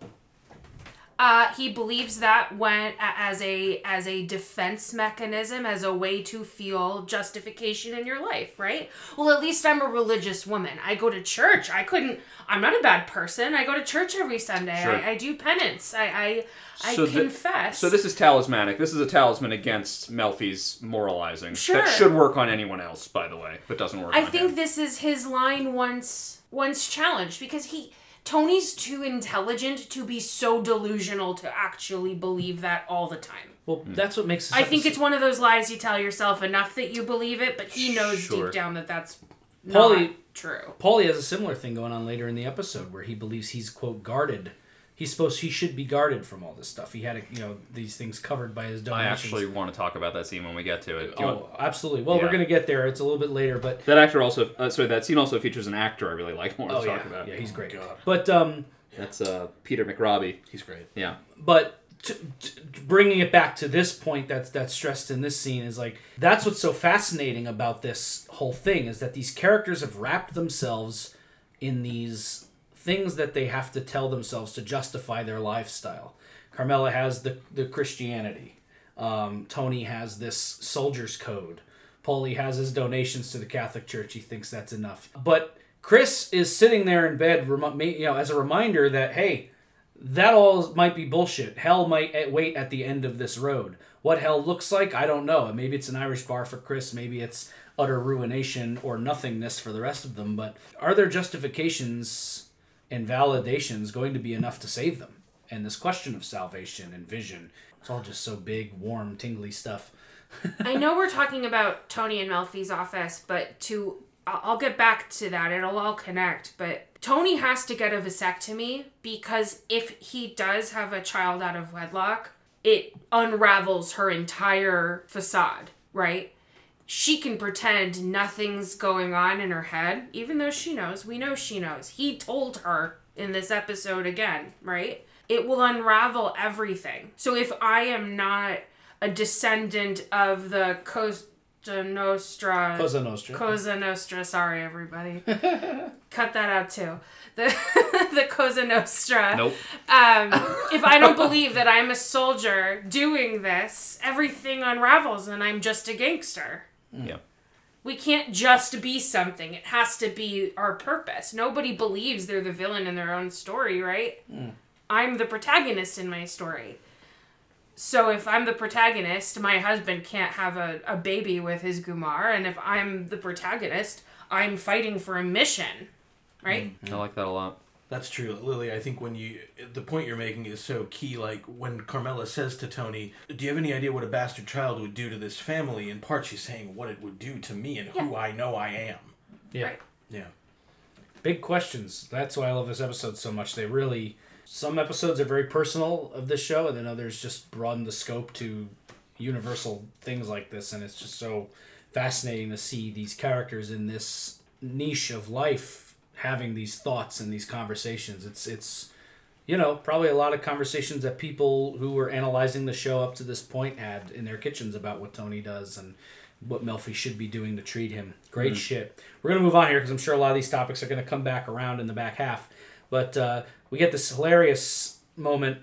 Speaker 4: Uh, he believes that when as a as a defense mechanism, as a way to feel justification in your life, right? Well, at least I'm a religious woman. I go to church. I couldn't. I'm not a bad person. I go to church every Sunday.
Speaker 3: Sure.
Speaker 4: I, I do penance. I I, I
Speaker 3: So the-
Speaker 4: confess.
Speaker 3: So this is talismanic. This is a talisman against Melfi's moralizing.
Speaker 4: Sure.
Speaker 3: That should work on anyone else, by the way, but doesn't work
Speaker 4: I think
Speaker 3: him.
Speaker 4: this is his line once once challenged because he Tony's too intelligent to be so delusional to actually believe that all the time.
Speaker 1: Well, hmm. that's what makes. This
Speaker 4: I think it's one of those lies you tell yourself enough that you believe it, but he knows
Speaker 3: Sure.
Speaker 4: deep down that that's
Speaker 1: Paulie-
Speaker 4: not true.
Speaker 1: Paulie has a similar thing going on later in the episode where he believes he's quote guarded. He's supposed he should be guarded from all this stuff. He had a, you know these things covered by his
Speaker 3: I actually want to talk about that scene when we get to it. Do want-
Speaker 1: oh, absolutely. Well,
Speaker 3: Yeah.
Speaker 1: we're gonna get there. It's a little bit later, but
Speaker 3: That actor also, uh, sorry, that scene also features an actor I really like. I want to
Speaker 1: oh yeah,
Speaker 3: talk about.
Speaker 1: yeah, he's great.
Speaker 2: God.
Speaker 1: But um,
Speaker 3: That's uh, Peter McRobbie.
Speaker 2: He's great.
Speaker 3: Yeah.
Speaker 1: but t- t- bringing it back to this point that's that's stressed in this scene is like that's what's so fascinating about this whole thing is that these characters have wrapped themselves in these things that they have to tell themselves to justify their lifestyle. Carmela has the the Christianity. Um, Tony has this soldier's code. Paulie has his donations to the Catholic Church. He thinks that's enough. But Chris is sitting there in bed, you know, as a reminder that hey, that all might be bullshit. Hell might wait at the end of this road. What hell looks like, I don't know. Maybe it's an Irish bar for Chris. Maybe it's utter ruination or nothingness for the rest of them. But are there justifications and validation is going to be enough to save them? And this question of salvation and vision, it's all just so big, warm, tingly stuff.
Speaker 4: I know we're talking about Tony and Melfi's office, but to I'll get back to that. It'll all connect. But Tony has to get a vasectomy because if he does have a child out of wedlock, it unravels her entire facade, right? She can pretend nothing's going on in her head, even though she knows. We know she knows. He told her in this episode again, right? It will unravel everything. So if I am not a descendant of the Costa Nostra.
Speaker 1: Cosa Nostra.
Speaker 4: Cosa Nostra, sorry everybody. Cut that out too. The the Cosa Nostra.
Speaker 3: Nope.
Speaker 4: Um, if I don't believe that I'm a soldier doing this, everything unravels and I'm just a gangster.
Speaker 3: Yeah. Mm.
Speaker 4: We can't just be something. It has to be our purpose. Nobody believes they're the villain in their own story, right? Mm. I'm the protagonist in my story. So if I'm the protagonist, my husband can't have a, a baby with his Gumar, and if I'm the protagonist, I'm fighting for a mission, right? Mm.
Speaker 3: I like that a lot.
Speaker 2: That's true, Lily. I think when you the point you're making is so key. Like when Carmela says to Tony, "Do you have any idea what a bastard child would do to this family?" In part, she's saying what it would do to me and who I know I am.
Speaker 1: Yeah.
Speaker 4: Right.
Speaker 2: Yeah.
Speaker 1: Big questions. That's why I love this episode so much. They really. Some episodes are very personal of this show, and then others just broaden the scope to universal things like this. And it's just so fascinating to see these characters in this niche of life having these thoughts and these conversations. It's it's you know probably a lot of conversations that people who were analyzing the show up to this point had in their kitchens about what Tony does and what Melfi should be doing to treat him. Great shit. We're gonna move on here because I'm sure a lot of these topics are gonna come back around in the back half. But uh, we get this hilarious moment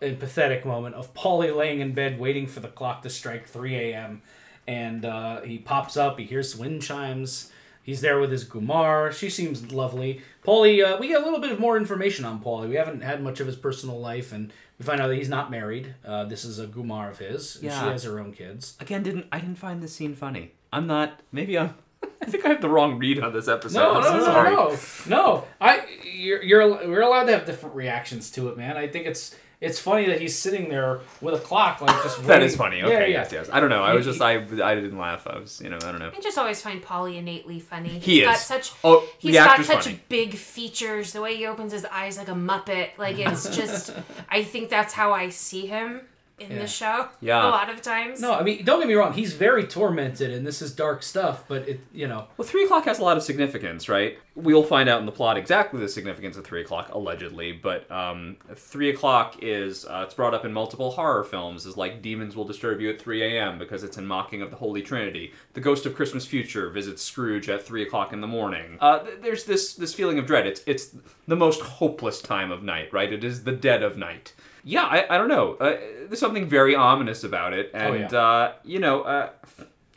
Speaker 1: and pathetic moment of Paulie laying in bed waiting for the clock to strike 3 a.m. And uh, he pops up, he hears wind chimes. He's there with his Gumar. She seems lovely. Paulie, uh, we get a little bit of more information on Paulie. We haven't had much of his personal life, and we find out that he's not married. Uh, this is a Gumar of his. and She has her own kids.
Speaker 3: Again, didn't I didn't find this scene funny. I'm not. Maybe I'm. I think I have the wrong read on this episode.
Speaker 1: No, no, no,
Speaker 3: sorry.
Speaker 1: no, no. I you're you're we're allowed to have different reactions to it, man. I think it's it's funny that he's sitting there with a clock, like just.
Speaker 3: That
Speaker 1: waiting-
Speaker 3: is funny.
Speaker 1: Yeah,
Speaker 3: Okay,
Speaker 1: yeah.
Speaker 3: yes, yes. I don't know. I was just I I didn't laugh. I was you know I don't know.
Speaker 4: I just always find Paulie innately funny.
Speaker 3: He
Speaker 4: He's got
Speaker 3: is.
Speaker 4: such
Speaker 3: Oh,
Speaker 4: he's got such
Speaker 3: funny.
Speaker 4: big features. The way he opens his eyes like a muppet, like it's just. I think that's how I see him in
Speaker 1: Yeah.
Speaker 4: the show.
Speaker 3: Yeah.
Speaker 4: a lot of times.
Speaker 1: No, I mean, don't get me wrong. He's very tormented, and this is dark stuff. But it, you know,
Speaker 3: Well, three o'clock has a lot of significance, right? We'll find out in the plot exactly the significance of three o'clock, allegedly. But um, three o'clock is uh, it's brought up in multiple horror films as like demons will disturb you at three a.m. because it's in mocking of the Holy Trinity. The Ghost of Christmas Future visits Scrooge at three o'clock in the morning. Uh, th- there's this this feeling of dread. It's it's the most hopeless time of night, right? It is the dead of night. Yeah, I, I don't know. Uh, there's something very ominous about it, and
Speaker 1: yeah.
Speaker 3: uh, you know. Uh,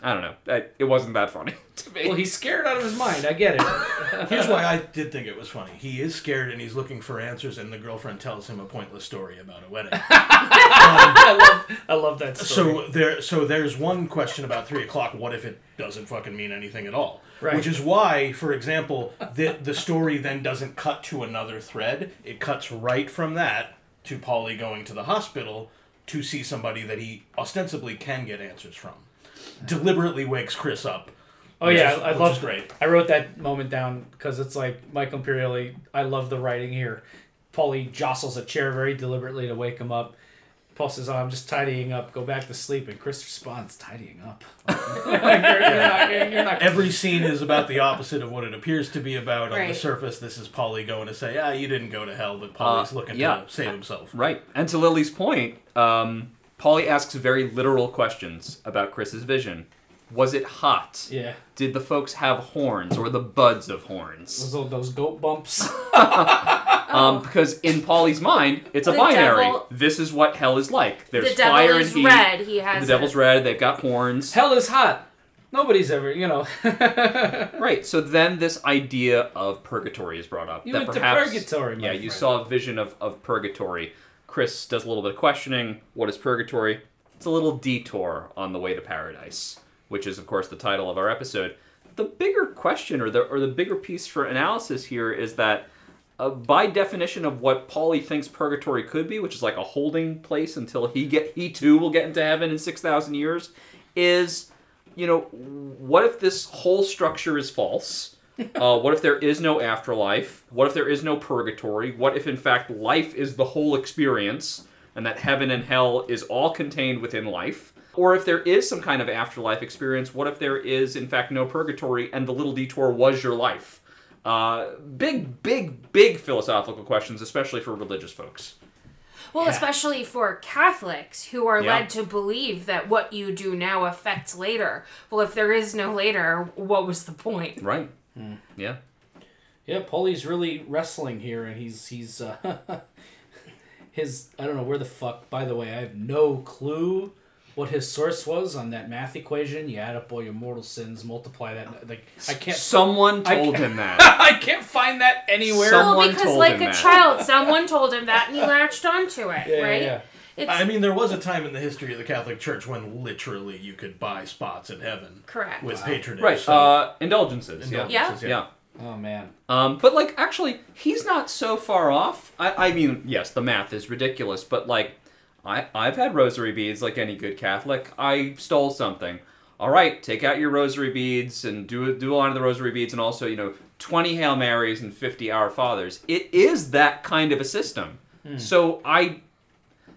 Speaker 3: I don't know. I, it wasn't that funny to me.
Speaker 1: well, he's scared out of his mind. I get it.
Speaker 2: Here's why I did think it was funny. He is scared and he's looking for answers, and the girlfriend tells him a pointless story about a wedding.
Speaker 1: I love, I love that story.
Speaker 2: So there, so there's one question about three o'clock. What if it doesn't fucking mean anything at all?
Speaker 1: Right.
Speaker 2: Which is why, for example, the the story then doesn't cut to another thread. It cuts right from that to Paulie going to the hospital to see somebody that he ostensibly can get answers from. Deliberately wakes Chris up.
Speaker 1: oh yeah,
Speaker 2: is-
Speaker 1: I love
Speaker 2: great.
Speaker 1: I wrote that moment down because it's like Michael Imperioli. I love the writing here. Paulie jostles a chair very deliberately to wake him up. Paul says, "Oh, I'm just tidying up. Go back to sleep." And Chris responds, "Tidying up." Like, you're, you're not, you're, you're not
Speaker 2: Every scene is about the opposite of what it appears to be about. On the surface, this is Paulie going to say, "Ah, you didn't go to hell," but Paulie's
Speaker 3: Uh,
Speaker 2: looking
Speaker 3: yeah.
Speaker 2: to save himself.
Speaker 3: Right. And to Lily's point, um, Paulie asks very literal questions about Chris's vision. Was it hot?
Speaker 1: Yeah,
Speaker 3: Did the folks have horns or the buds of horns?
Speaker 1: those those goat bumps.
Speaker 3: Um, because in Paulie's mind, it's a
Speaker 4: The
Speaker 3: binary.
Speaker 4: devil-
Speaker 3: this is what hell is like. There's
Speaker 4: the devil
Speaker 3: fire
Speaker 4: is
Speaker 3: and heat.
Speaker 4: red. He has
Speaker 3: The devil's
Speaker 4: a-
Speaker 3: red. They've got horns.
Speaker 1: Hell is hot. Nobody's ever, you know.
Speaker 3: Right. So then this idea of purgatory is brought up.
Speaker 1: You
Speaker 3: that
Speaker 1: went to purgatory, my
Speaker 3: Yeah, you saw a vision of, of purgatory. Chris does a little bit of questioning. What is purgatory? It's a little detour on the way to paradise, which is, of course, the title of our episode. The bigger question, or the or the bigger piece for analysis here, is that uh, by definition of what Paulie thinks purgatory could be, which is like a holding place until he get he too will get into heaven in six thousand years, is you know what if this whole structure is false? Uh, what if there is no afterlife? What if there is no purgatory? What if in fact life is the whole experience, and that heaven and hell is all contained within life? Or if there is some kind of afterlife experience, what if there is, in fact, no purgatory and the little detour was your life? Uh, big, big, big philosophical questions, especially for religious folks.
Speaker 4: Well, especially for Catholics who are
Speaker 3: Yeah.
Speaker 4: led to believe that what you do now affects later. Well, if there is no later, what was the point?
Speaker 3: Right. Yeah.
Speaker 1: Yeah, Paulie's really wrestling here, and he's he's uh, his I don't know where the fuck. By the way, I have no clue what his source was on that math equation. You add up all your mortal sins, multiply that. Like I can't.
Speaker 3: Someone
Speaker 1: I
Speaker 3: told
Speaker 1: can't-
Speaker 3: him that.
Speaker 1: I can't find that anywhere.
Speaker 3: Some-
Speaker 4: Well,
Speaker 3: Someone
Speaker 4: because
Speaker 3: told
Speaker 4: like
Speaker 3: him
Speaker 4: a
Speaker 3: that.
Speaker 4: child, someone told him that and he latched onto it,
Speaker 1: Yeah,
Speaker 4: right?
Speaker 1: yeah.
Speaker 4: It's
Speaker 2: I mean, there was a time in the history of the Catholic Church when literally you could buy spots in heaven
Speaker 4: correct.
Speaker 2: with patronage.
Speaker 3: right.
Speaker 2: so-
Speaker 3: Uh, indulgences. Yeah.
Speaker 2: Indulgences,
Speaker 3: Yeah.
Speaker 1: Oh man.
Speaker 3: Um, but like, actually, he's not so far off. I, I mean, yes, the math is ridiculous, but like, I, I've had rosary beads like any good Catholic. I stole something. All right, take out your rosary beads and do do a line of the rosary beads, and also you know twenty Hail Marys and fifty Our Fathers. It is that kind of a system. Hmm. So I,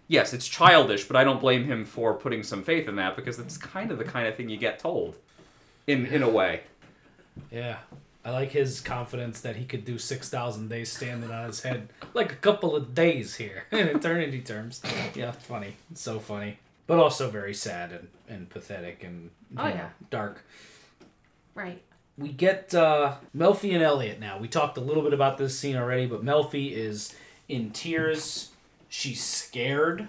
Speaker 3: yes, it's childish, but I don't blame him for putting some faith in that because it's kind of the kind of thing you get told, in in a way.
Speaker 1: Yeah. I like his confidence that he could do 6,000 days standing on his head. Like a couple of days here in eternity terms. Yeah, it's funny. It's so funny. But also very sad and, and pathetic and
Speaker 4: Oh,
Speaker 1: know,
Speaker 4: yeah.
Speaker 1: dark.
Speaker 4: Right.
Speaker 1: We get uh, Melfi and Elliot now. We talked a little bit about this scene already, but Melfi is in tears. She's scared.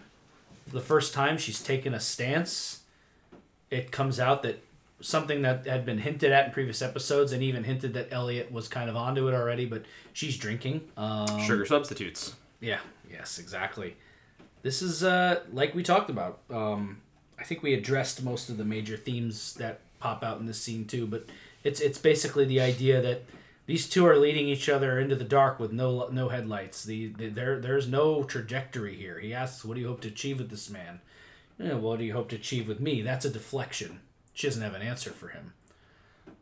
Speaker 1: The first time, she's taken a stance. It comes out that something that had been hinted at in previous episodes, and even hinted that Elliot was kind of onto it already, but she's drinking. Um,
Speaker 3: Sugar substitutes.
Speaker 1: yeah, yes, exactly. This is uh like we talked about. Um I think we addressed most of the major themes that pop out in this scene too, but it's it's basically the idea that these two are leading each other into the dark with no no headlights. The, the there there's no trajectory here. He asks, "What do you hope to achieve with this man?" Yeah, what do you hope to achieve with me? That's a deflection. She doesn't have an answer for him.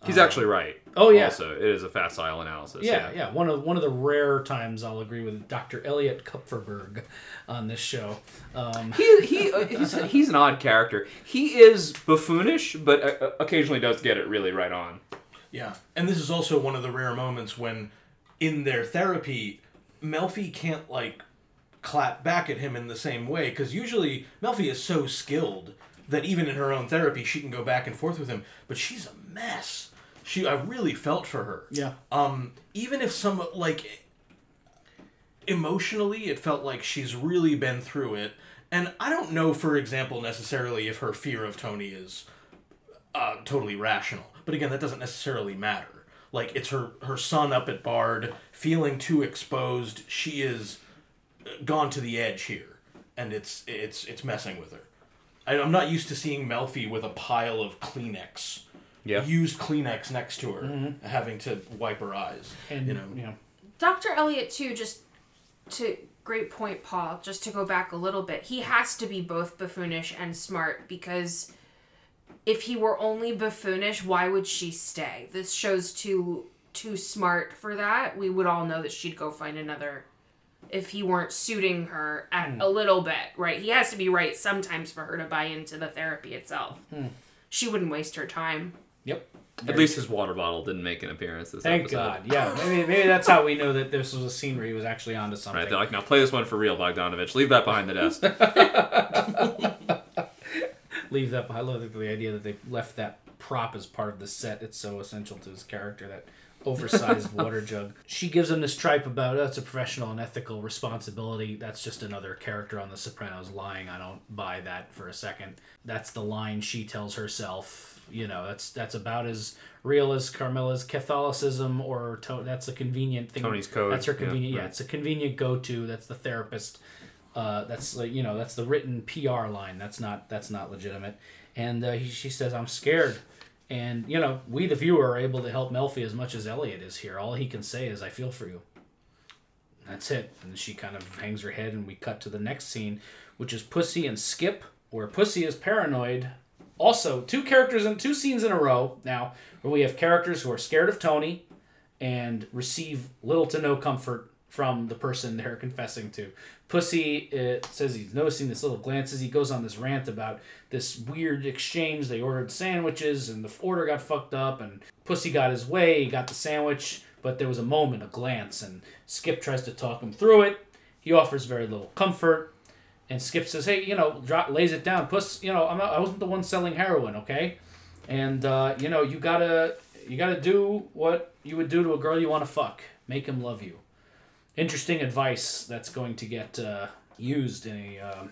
Speaker 3: He's actually right.
Speaker 1: Oh, yeah.
Speaker 3: Also, it is a facile analysis.
Speaker 1: Yeah, yeah. One of one of the rare times I'll agree with Dr. Elliot Kupferberg on this show. Um,
Speaker 3: He, he uh, he's, he's an odd character. He is buffoonish, but uh, occasionally does get it really right on.
Speaker 2: Yeah, and this is also one of the rare moments when, in their therapy, Melfi can't like clap back at him in the same way because usually Melfi is so skilled that even in her own therapy she can go back and forth with him, but she's a mess. She, I really felt for her.
Speaker 1: yeah.
Speaker 2: Um, even if some like emotionally, it felt like she's really been through it, and I don't know, for example, necessarily if her fear of Tony is uh, totally rational. But again, that doesn't necessarily matter. Like it's her her son up at Bard, feeling too exposed. She is uh, gone to the edge here, and it's it's it's messing with her. I, I'm not used to seeing Melfi with a pile of Kleenex,
Speaker 3: Yeah.
Speaker 2: used Kleenex next to her, mm-hmm. having to wipe her eyes.
Speaker 1: And
Speaker 2: you know,
Speaker 1: you know,
Speaker 4: Dr. Elliot too just to great point Paul just to go back a little bit he has to be both buffoonish and smart because if he were only buffoonish why would she stay this show's too too smart for that we would all know that she'd go find another if he weren't suiting her at hmm. a little bit right he has to be right sometimes for her to buy into the therapy itself hmm. she wouldn't waste her time
Speaker 1: yep.
Speaker 3: At least his water bottle didn't make an appearance this
Speaker 1: Thank
Speaker 3: episode.
Speaker 1: God. Yeah, maybe, maybe that's how we know that this was a scene where he was actually onto something.
Speaker 3: Right, they're like, now play this one for real, Bogdanovich. Leave that behind the desk.
Speaker 1: Leave that. Behind. I love the, the idea that they left that prop as part of the set. It's so essential to his character. That oversized water jug. She gives him this tripe about oh, it's a professional and ethical responsibility. That's just another character on The Sopranos lying. I don't buy that for a second. That's the line she tells herself. You know, that's that's about as real as Carmela's Catholicism, or to, that's a convenient thing.
Speaker 3: Tony's code,
Speaker 1: That's her convenient. Yeah,
Speaker 3: right.
Speaker 1: it's a convenient go-to. That's the therapist. Uh, that's like you know that's the written PR line. That's not that's not legitimate. And uh, he, she says, "I'm scared." And you know, we the viewer are able to help Melfi as much as Elliot is here. All he can say is, "I feel for you." That's it. And she kind of hangs her head, and we cut to the next scene, which is Pussy and Skip, where Pussy is paranoid. Also, two characters and two scenes in a row now, where we have characters who are scared of Tony, and receive little to no comfort from the person they're confessing to. Pussy uh, says he's noticing this little glances. He goes on this rant about this weird exchange. They ordered sandwiches and the order got fucked up, and Pussy got his way. He got the sandwich, but there was a moment, a glance, and Skip tries to talk him through it. He offers very little comfort, and Skip says, "Hey, you know, drop, lays it down. Puss, you know, I'm not, I wasn't the one selling heroin, okay? And uh, you know, you gotta you gotta do what you would do to a girl you want to fuck. Make him love you." Interesting advice that's going to get uh, used in a, um,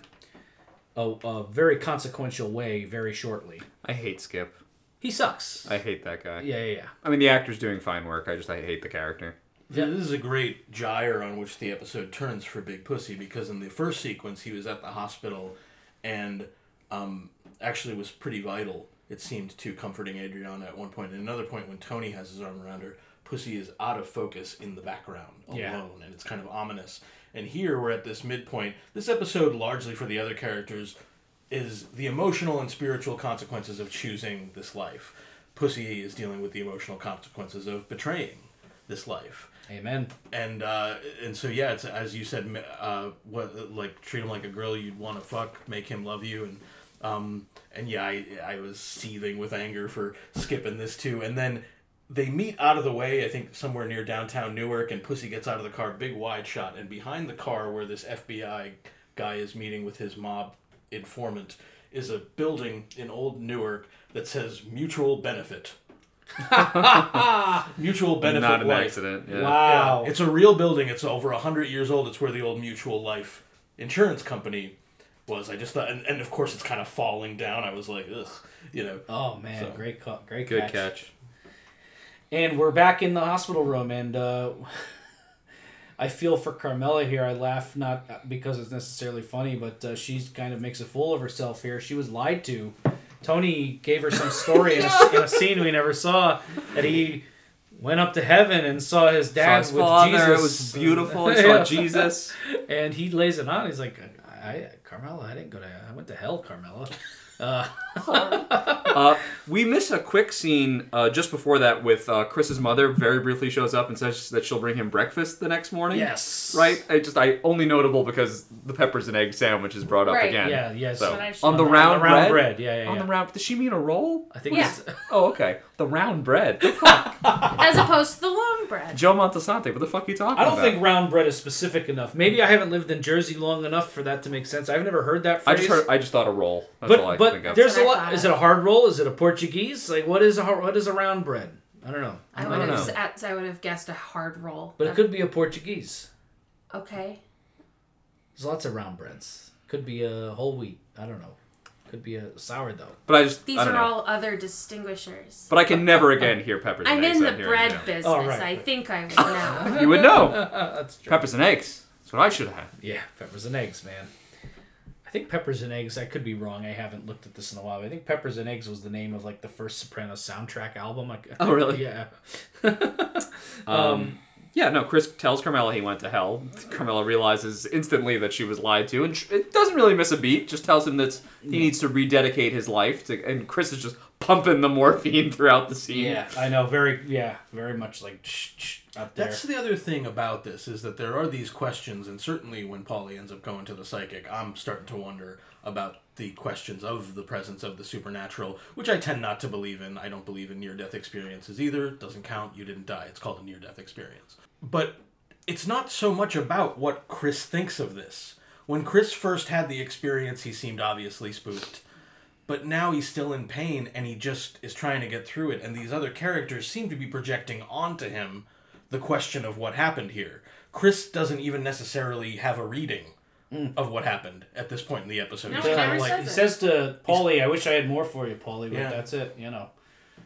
Speaker 1: a a very consequential way very shortly.
Speaker 3: I hate Skip.
Speaker 1: He sucks.
Speaker 3: I hate that guy.
Speaker 1: yeah, yeah, yeah.
Speaker 3: I mean, the actor's doing fine work. I just I hate the character.
Speaker 2: Yeah, this is a great gyre on which the episode turns for Big Pussy because in the first sequence he was at the hospital and um, actually was pretty vital, it seemed, to comforting Adriana at one point. And another point when Tony has his arm around her, Pussy is out of focus in the background alone
Speaker 1: Yeah.
Speaker 2: and it's kind of ominous. And here we're at this midpoint. This episode, largely for the other characters, is the emotional and spiritual consequences of choosing this life. Pussy is dealing with the emotional consequences of betraying this life
Speaker 1: Amen.
Speaker 2: and uh, and so yeah, it's as you said, uh, what like treat him like a girl you'd want to fuck, make him love you, and um, and yeah, I I was seething with anger for skipping this too, and then they meet out of the way, I think somewhere near downtown Newark, and Pussy gets out of the car, big wide shot, and behind the car where this FBI guy is meeting with his mob informant is a building in old Newark that says mutual benefit. mutual benefit
Speaker 3: Not an
Speaker 2: life.
Speaker 3: accident. Yeah.
Speaker 1: Wow.
Speaker 2: Yeah, it's a real building. It's over hundred years old. It's where the old Mutual Life insurance company was. I just thought, and, and of course, it's kind of falling down. I was like, ugh, you know.
Speaker 1: oh man,
Speaker 2: So-
Speaker 1: great call, great
Speaker 3: Good
Speaker 1: catch.
Speaker 3: catch.
Speaker 1: And we're back in the hospital room, and uh, I feel for Carmela here. I laugh not because it's necessarily funny, but uh, she kind of makes a fool of herself here. She was lied to. Tony gave her some story in, a, in a scene we never saw that he went up to heaven and saw his
Speaker 3: Saw
Speaker 1: dad
Speaker 3: his
Speaker 1: with
Speaker 3: father.
Speaker 1: Jesus.
Speaker 3: It was beautiful. I saw Jesus.
Speaker 1: and he lays it on. He's like, I, Carmela, I didn't go to, I went to hell, Carmela. Uh,
Speaker 3: Uh, we miss a quick scene uh, just before that with uh, Chris's mother. Very briefly shows up and says that she'll bring him breakfast the next morning.
Speaker 1: yes.
Speaker 3: Right. I just I only notable because the peppers and egg sandwich is brought up
Speaker 4: Right.
Speaker 3: again.
Speaker 1: Yeah. Yes.
Speaker 3: So
Speaker 4: But
Speaker 3: on the
Speaker 4: on the
Speaker 3: round,
Speaker 1: round
Speaker 3: bread.
Speaker 1: bread. Yeah. Yeah.
Speaker 3: On
Speaker 1: yeah.
Speaker 3: the round. Does she mean a roll?
Speaker 1: I think
Speaker 4: Yeah.
Speaker 3: Oh, okay. The round bread.
Speaker 4: as opposed to the long bread.
Speaker 3: Joe Montesante. What the fuck are you talking about?
Speaker 1: I don't
Speaker 3: about?
Speaker 1: think round bread is specific enough. Maybe I haven't lived in Jersey long enough for that to make sense. I've never heard that
Speaker 3: I
Speaker 1: phrase.
Speaker 3: just heard. I just thought a roll. That's all I
Speaker 1: but
Speaker 3: think
Speaker 1: but
Speaker 3: of.
Speaker 1: there's a
Speaker 4: That's what I
Speaker 1: lot.
Speaker 4: thought
Speaker 1: Is it a hard roll? Is it a Portuguese? Like what is a har- what is a round bread? I don't know.
Speaker 4: I
Speaker 3: I
Speaker 4: would
Speaker 3: don't
Speaker 4: have
Speaker 3: know.
Speaker 4: s- I would have guessed a hard roll.
Speaker 1: But it uh, could be a Portuguese.
Speaker 4: Okay.
Speaker 1: There's lots of round breads. Could be a whole wheat. I don't know. Could be a sourdough.
Speaker 3: But I just.
Speaker 4: These
Speaker 3: I
Speaker 4: are
Speaker 3: don't know.
Speaker 4: all other distinguishers.
Speaker 3: But I can never again hear peppers.
Speaker 4: I'm
Speaker 3: and eggs
Speaker 4: in the
Speaker 3: out here,
Speaker 4: bread business.
Speaker 1: Oh, right.
Speaker 4: I think I would know.
Speaker 3: You would know.
Speaker 1: That's true.
Speaker 3: Peppers and eggs. That's what I should have. Had.
Speaker 1: Yeah, peppers and eggs, man. I think Peppers and Eggs. I could be wrong. I haven't looked at this in a while. But I think Peppers and Eggs was the name of like the first Sopranos soundtrack album. I,
Speaker 3: Oh, really?
Speaker 1: Yeah.
Speaker 3: Um, yeah, no. Chris tells Carmela he went to hell. Carmela realizes instantly that she was lied to, and sh- it doesn't really miss a beat. Just tells him that he needs to rededicate his life to. And Chris is just pumping the morphine throughout the scene.
Speaker 1: Yeah, I know. Very, yeah, very much like shh, shh, up there.
Speaker 2: That's the other thing about this is that there are these questions, and certainly when Paulie ends up going to the psychic, I'm starting to wonder about the questions of the presence of the supernatural, which I tend not to believe in. I don't believe in near death experiences either. Doesn't count. You didn't die. It's called a near death experience. But it's not so much about what Chris thinks of this. When Chris first had the experience, he seemed obviously spooked. But now he's still in pain and he just is trying to get through it. And these other characters seem to be projecting onto him the question of what happened here. Chris doesn't even necessarily have a reading of what happened at this point in the episode.
Speaker 4: No,
Speaker 2: He's
Speaker 4: he
Speaker 2: kinda
Speaker 4: never
Speaker 2: like,
Speaker 4: says
Speaker 1: he says to Paulie, "I wish I had more for you, Paulie." But
Speaker 2: Yeah.
Speaker 1: that's it. You know,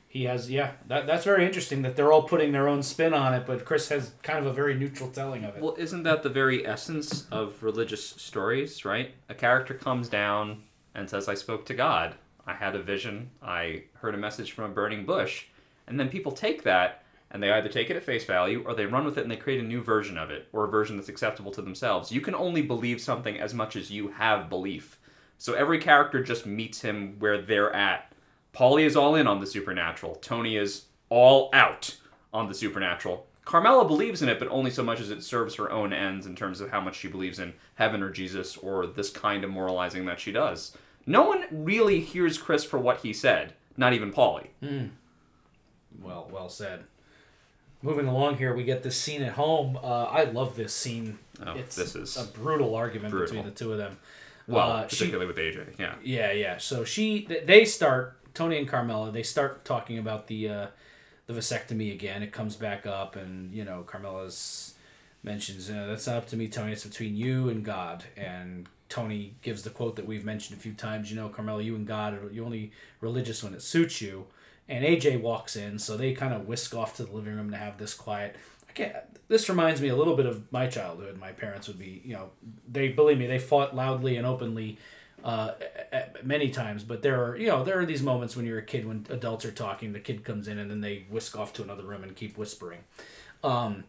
Speaker 1: he has. Yeah, that that's very interesting that they're all putting their own spin on it, but Chris has kind of a very neutral telling of it.
Speaker 3: Well, isn't that the very essence of religious stories, right? A character comes down and says, I spoke to God. I had a vision. I heard a message from a burning bush. And then people take that and they either take it at face value or they run with it and they create a new version of it or a version that's acceptable to themselves. You can only believe something as much as you have belief. So every character just meets him where they're at. Paulie is all in on the supernatural. Tony is all out on the supernatural. Carmela believes in it, but only so much as it serves her own ends in terms of how much she believes in heaven or Jesus or this kind of moralizing that she does. No one really hears Chris for what he said, not even Paulie. Hmm.
Speaker 1: Well, well said. Moving along here, we get this scene at home. Uh, I love this scene.
Speaker 3: Oh,
Speaker 1: it's
Speaker 3: this is
Speaker 1: a brutal argument
Speaker 3: brutal.
Speaker 1: between the two of them.
Speaker 3: Well,
Speaker 1: Uh, she-
Speaker 3: particularly with AJ, yeah.
Speaker 1: Yeah, yeah. So she, they start Tony and Carmela. They start talking about the uh, the vasectomy again. It comes back up, and you know, Carmela's mentions, uh, "That's not up to me, Tony. It's between you and God." And Tony gives the quote that we've mentioned a few times. You know, Carmela, you and God, you're only religious when it suits you. And AJ walks in, so they kind of whisk off to the living room to have this quiet. I can't. This reminds me a little bit of my childhood. My parents would be, you know, they believe me, they fought loudly and openly uh, many times. But there are, you know, there are these moments when you're a kid when adults are talking, the kid comes in and then they whisk off to another room and keep whispering. Um,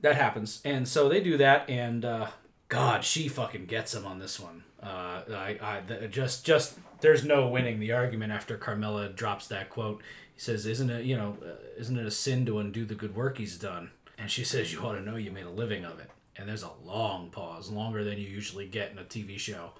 Speaker 1: that happens, and so they do that, and uh, God, she fucking gets him on this one. Uh, I, I the, just, just there's no winning the argument after Carmela drops that quote. He says, "Isn't it, you know, uh, isn't it a sin to undo the good work he's done?" And she says, "You ought to know you made a living of it." And there's a long pause, longer than you usually get in a TV show,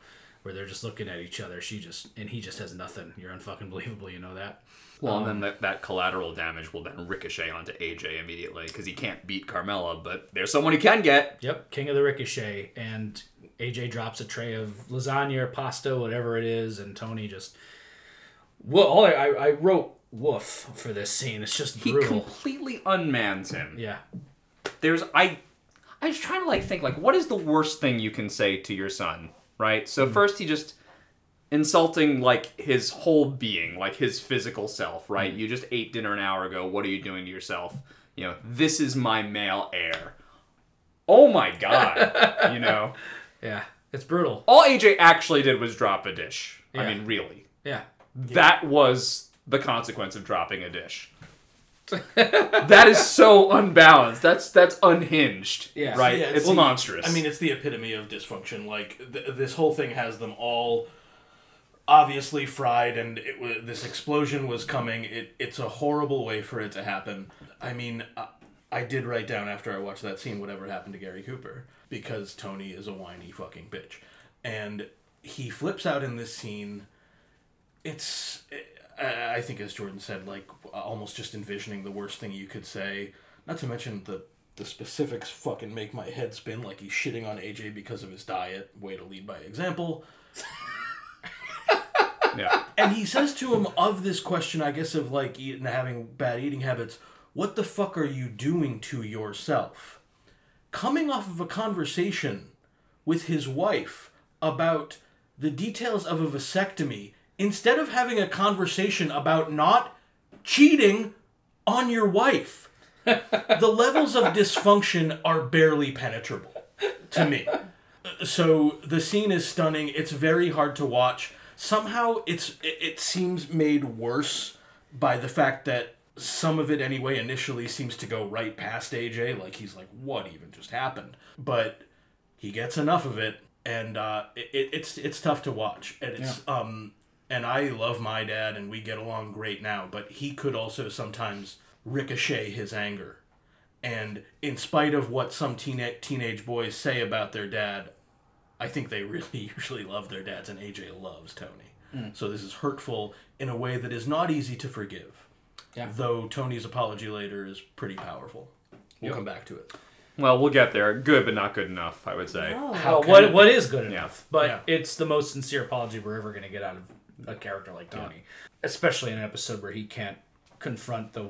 Speaker 1: where they're just looking at each other. She just, and he just has nothing. You're unfucking believable, you know that.
Speaker 3: Well, and then that, that collateral damage will then ricochet onto AJ immediately because he can't beat Carmela, but there's someone he can get.
Speaker 1: Yep, King of the Ricochet, and AJ drops a tray of lasagna or pasta, whatever it is, and Tony just. Well, all I, I, I wrote woof for this scene. It's just
Speaker 3: He
Speaker 1: brutal.
Speaker 3: completely unmans him.
Speaker 1: yeah,
Speaker 3: There's I, I was trying to like think like what is the worst thing you can say to your son, right? So hmm. first he just insulting like his whole being, like his physical self, right? Hmm. You just ate dinner an hour ago. What are you doing to yourself? You know, this is my male heir. Oh my god, you know.
Speaker 1: yeah, it's brutal.
Speaker 3: All AJ actually did was drop a dish. I mean, really.
Speaker 1: Yeah,
Speaker 3: That was the consequence of dropping a dish. that is so unbalanced. That's that's unhinged.
Speaker 1: Yeah.
Speaker 3: Right?
Speaker 2: Yeah,
Speaker 3: it's
Speaker 2: the-
Speaker 3: monstrous.
Speaker 2: I mean, it's the epitome of dysfunction. Like th- this whole thing has them all obviously fried, and it wa this explosion was coming. It it's a horrible way for it to happen. I mean, I, I did write down after I watched that scene whatever happened to Gary Cooper because Tony is a whiny fucking bitch, and he flips out in this scene. It's. I think, as Jordan said, like almost just envisioning the worst thing you could say. Not to mention the the specifics fucking make my head spin. Like he's shitting on AJ because of his diet. Way to lead by example.
Speaker 3: yeah.
Speaker 2: And he says to him of this question, I guess, of like eating, having bad eating habits. What the fuck are you doing to yourself? Coming off of a conversation with his wife about the details of a vasectomy, instead of having a conversation about not cheating on your wife. the levels of dysfunction are barely penetrable to me. So the scene is stunning. It's very hard to watch. Somehow it's it, seems made worse by the fact that some of it anyway initially seems to go right past AJ like he's like what even just happened. But he gets enough of it and uh, it, it, it's it's tough to watch and it's um and I love my dad and we get along great now but he could also sometimes ricochet his anger. And in spite of what some teen- teenage boys say about their dad I think they really usually love their dads and AJ loves Tony. So this is hurtful in a way that is not easy to forgive
Speaker 1: Yeah.
Speaker 2: though Tony's apology later is pretty powerful we'll come back to it
Speaker 3: Well, we'll get there. Good, but not good enough, I would say.
Speaker 4: Oh.
Speaker 1: How, what
Speaker 2: it
Speaker 1: what
Speaker 2: be?
Speaker 1: is good enough? But
Speaker 2: Yeah.
Speaker 1: it's the most sincere apology we're ever going to get out of a character like Tony, especially in an episode where he can't confront the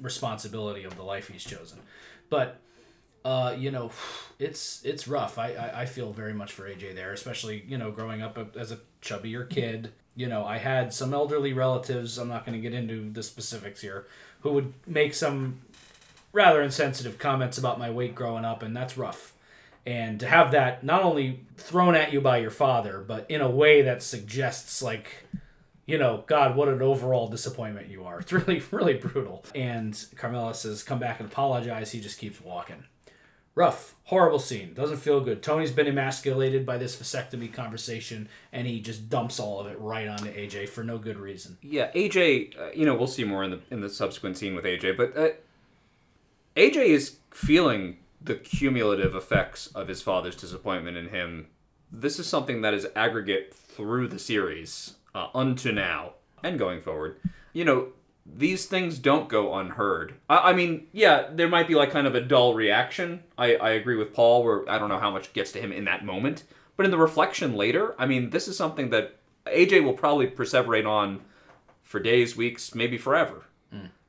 Speaker 1: responsibility of the life he's chosen. But uh, you know, it's it's rough. I, I I feel very much for AJ there, especially you know growing up as a chubbier kid. You know, I had some elderly relatives. I'm not going to get into the specifics here, who would make some rather insensitive comments about my weight growing up, and that's rough. And to have that not only thrown at you by your father, but in a way that suggests like, you know, God, what an overall disappointment you are. It's really, really brutal. And Carmela says, come back and apologize. He just keeps walking. Rough, horrible scene. Doesn't feel good. Tony's been emasculated by this vasectomy conversation, and he just dumps all of it right onto AJ for no good reason.
Speaker 3: Yeah, AJ. Uh, you know, we'll see more in the in the subsequent scene with AJ, but uh, AJ is feeling the cumulative effects of his father's disappointment in him. This is something that is aggregate through the series uh, unto now and going forward. You know, these things don't go unheard. I, I mean, yeah, there might be like kind of a dull reaction. I, I agree with Paul, where I don't know how much gets to him in that moment. But in the reflection later, I mean, this is something that AJ will probably perseverate on for days, weeks, maybe forever.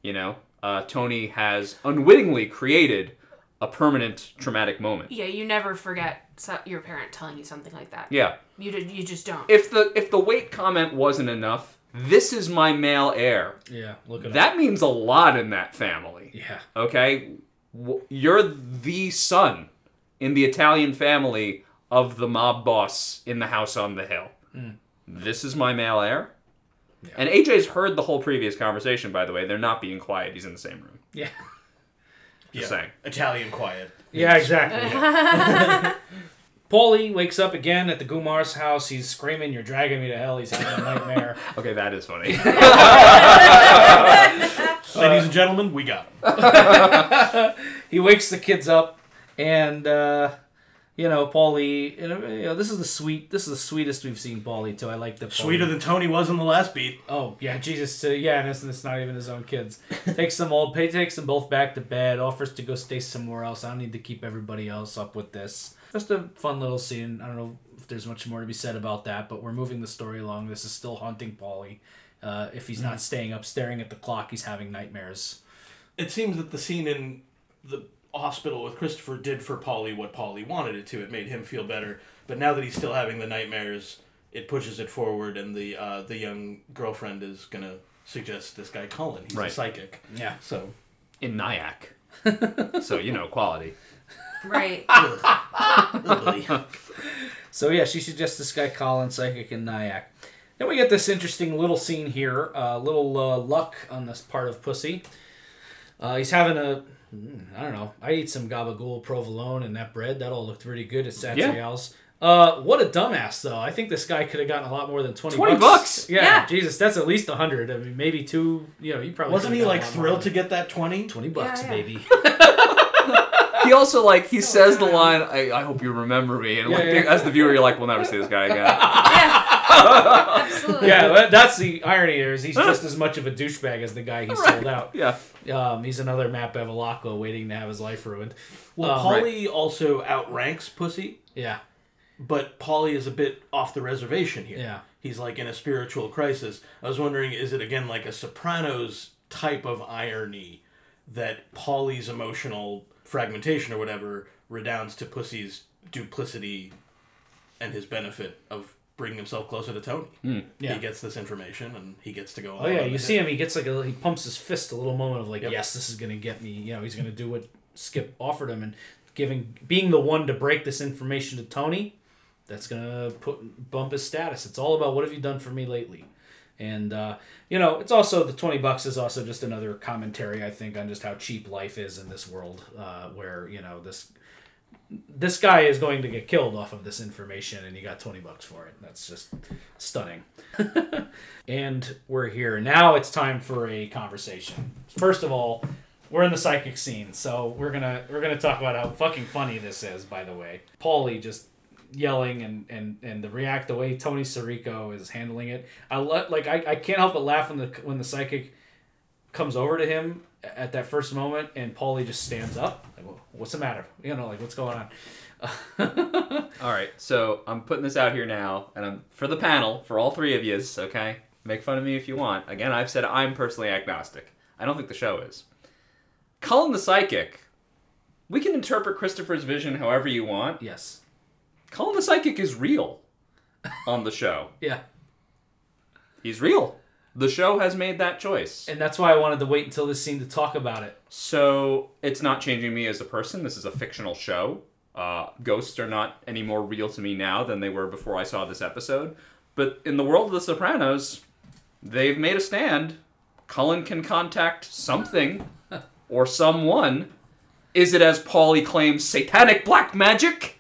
Speaker 3: You know, uh, Tony has unwittingly created a permanent traumatic moment.
Speaker 4: Yeah, you never forget so- your parent telling you something like that.
Speaker 3: Yeah.
Speaker 4: You d- you just don't.
Speaker 3: If the if the weight comment wasn't enough, this is my male heir.
Speaker 1: Yeah, look at that.
Speaker 3: That means a lot in that family.
Speaker 1: Yeah,
Speaker 3: Okay, you're the son in the Italian family of the mob boss in the house on the hill. Hmm. This is my male heir. And AJ's heard the whole previous conversation, by the way. They're not being quiet. He's in the same room.
Speaker 1: yeah,
Speaker 3: Just
Speaker 2: Yeah.
Speaker 3: saying.
Speaker 2: Italian quiet.
Speaker 1: yeah, exactly. Paulie wakes up again at the Gumar's house. He's screaming, "You're dragging me to hell!" He's having a nightmare.
Speaker 3: Okay, that is funny.
Speaker 2: Ladies and gentlemen, we got him.
Speaker 1: he wakes the kids up, and uh, you know, Paulie. You know, this is the sweet. This is the sweetest we've seen Paulie too. I like the
Speaker 2: Sweeter than Tony was in the last beat.
Speaker 1: Oh yeah, Jesus! Uh, yeah, and it's, it's not even his own kids. takes them all. Pay takes them both back to bed. Offers to go stay somewhere else. I don't need to keep everybody else up with this. Just a fun little scene. I don't know if there's much more to be said about that, but we're moving the story along. This is still haunting Paulie. Uh, if he's not staying up, staring at the clock, he's having nightmares.
Speaker 2: It seems that the scene in the hospital with Christopher did for Paulie what Paulie wanted it to. It made him feel better. But now that he's still having the nightmares, it pushes it forward, and the uh, the young girlfriend is gonna suggest this guy Cullen. He's a psychic.
Speaker 1: Yeah.
Speaker 2: So
Speaker 3: in Nyack. so, you know, quality.
Speaker 4: Right.
Speaker 1: So yeah, she suggests this guy Cullen, psychic in Nyack. Then we get this interesting little scene here, a uh, little uh, luck on this part of Pussy. Uh, he's having a, mm, don't know. I eat some gabagool provolone and that bread. That all looked pretty good at Satriale's. Uh, what a dumbass though. I think this guy could have gotten a lot more than twenty.
Speaker 3: 20
Speaker 1: bucks.
Speaker 3: bucks?
Speaker 1: Yeah,
Speaker 4: Yeah.
Speaker 1: Jesus, that's at least a hundred. I mean, maybe two. You know, you probably
Speaker 2: wasn't he like
Speaker 1: a lot more
Speaker 2: thrilled to get that twenty?
Speaker 1: twenty bucks,
Speaker 4: yeah.
Speaker 1: baby?
Speaker 3: He also, like, he says the line, I, I hope you remember me. And,
Speaker 1: Yeah,
Speaker 3: like,
Speaker 1: yeah.
Speaker 3: as the viewer, you're like, we'll never see this guy again.
Speaker 4: Absolutely.
Speaker 1: yeah, that- that's the irony. Here is he's just as much of a douchebag as the guy he sold out.
Speaker 3: yeah.
Speaker 1: Um, he's another Matt Bevilacqua waiting to have his life ruined.
Speaker 2: Well,
Speaker 1: Um,
Speaker 2: Paulie also outranks Pussy,
Speaker 1: Yeah,
Speaker 2: but Paulie is a bit off the reservation here.
Speaker 1: yeah.
Speaker 2: He's like in a spiritual crisis. I was wondering, is it again like a Sopranos type of irony that Paulie's emotional fragmentation or whatever redounds to Pussy's duplicity and his benefit of bringing himself closer to Tony?
Speaker 1: Yeah.
Speaker 2: He gets this information and he gets to go.
Speaker 1: Oh yeah, you see him. He gets like a he pumps his fist a little moment of like,
Speaker 2: Yep.
Speaker 1: yes, this is gonna get me. You know, he's gonna do what Skip offered him, and giving being the one to break this information to Tony, that's gonna put bump his status. It's all about what have you done for me lately, and uh, you know, it's also the twenty bucks is also just another commentary I think on just how cheap life is in this world, uh, where you know this this guy is going to get killed off of this information and he got 20 bucks for it. That's just stunning. And we're here. Now it's time for a conversation. First of all we're in the psychic scene so we're gonna we're gonna talk about how fucking funny this is by the way. Paulie just yelling and and and the react the way tony Sirico is handling it i let like I, I can't help but laugh when the when the psychic comes over to him at that first moment and paulie just stands up like, "Wha- what's the matter you know like what's going on
Speaker 3: All right, so I'm putting this out here now, and I'm for the panel, for all three of yous, okay? Make fun of me if you want. Again, I've said I'm personally agnostic. I don't think the show is. Cullen the Psychic. We can interpret Christopher's vision however you want.
Speaker 1: yes
Speaker 3: Cullen the Psychic is real on the show.
Speaker 1: yeah
Speaker 3: He's real. The show has made that choice.
Speaker 1: and that's why i wanted to wait until this scene to talk about it
Speaker 3: So it's not changing me as a person. This is a fictional show. Uh, ghosts are not any more real to me now than they were before I saw this episode. But in the world of The Sopranos, they've made a stand. Cullen can contact something or someone. Is it, as Paulie claims, satanic black magic?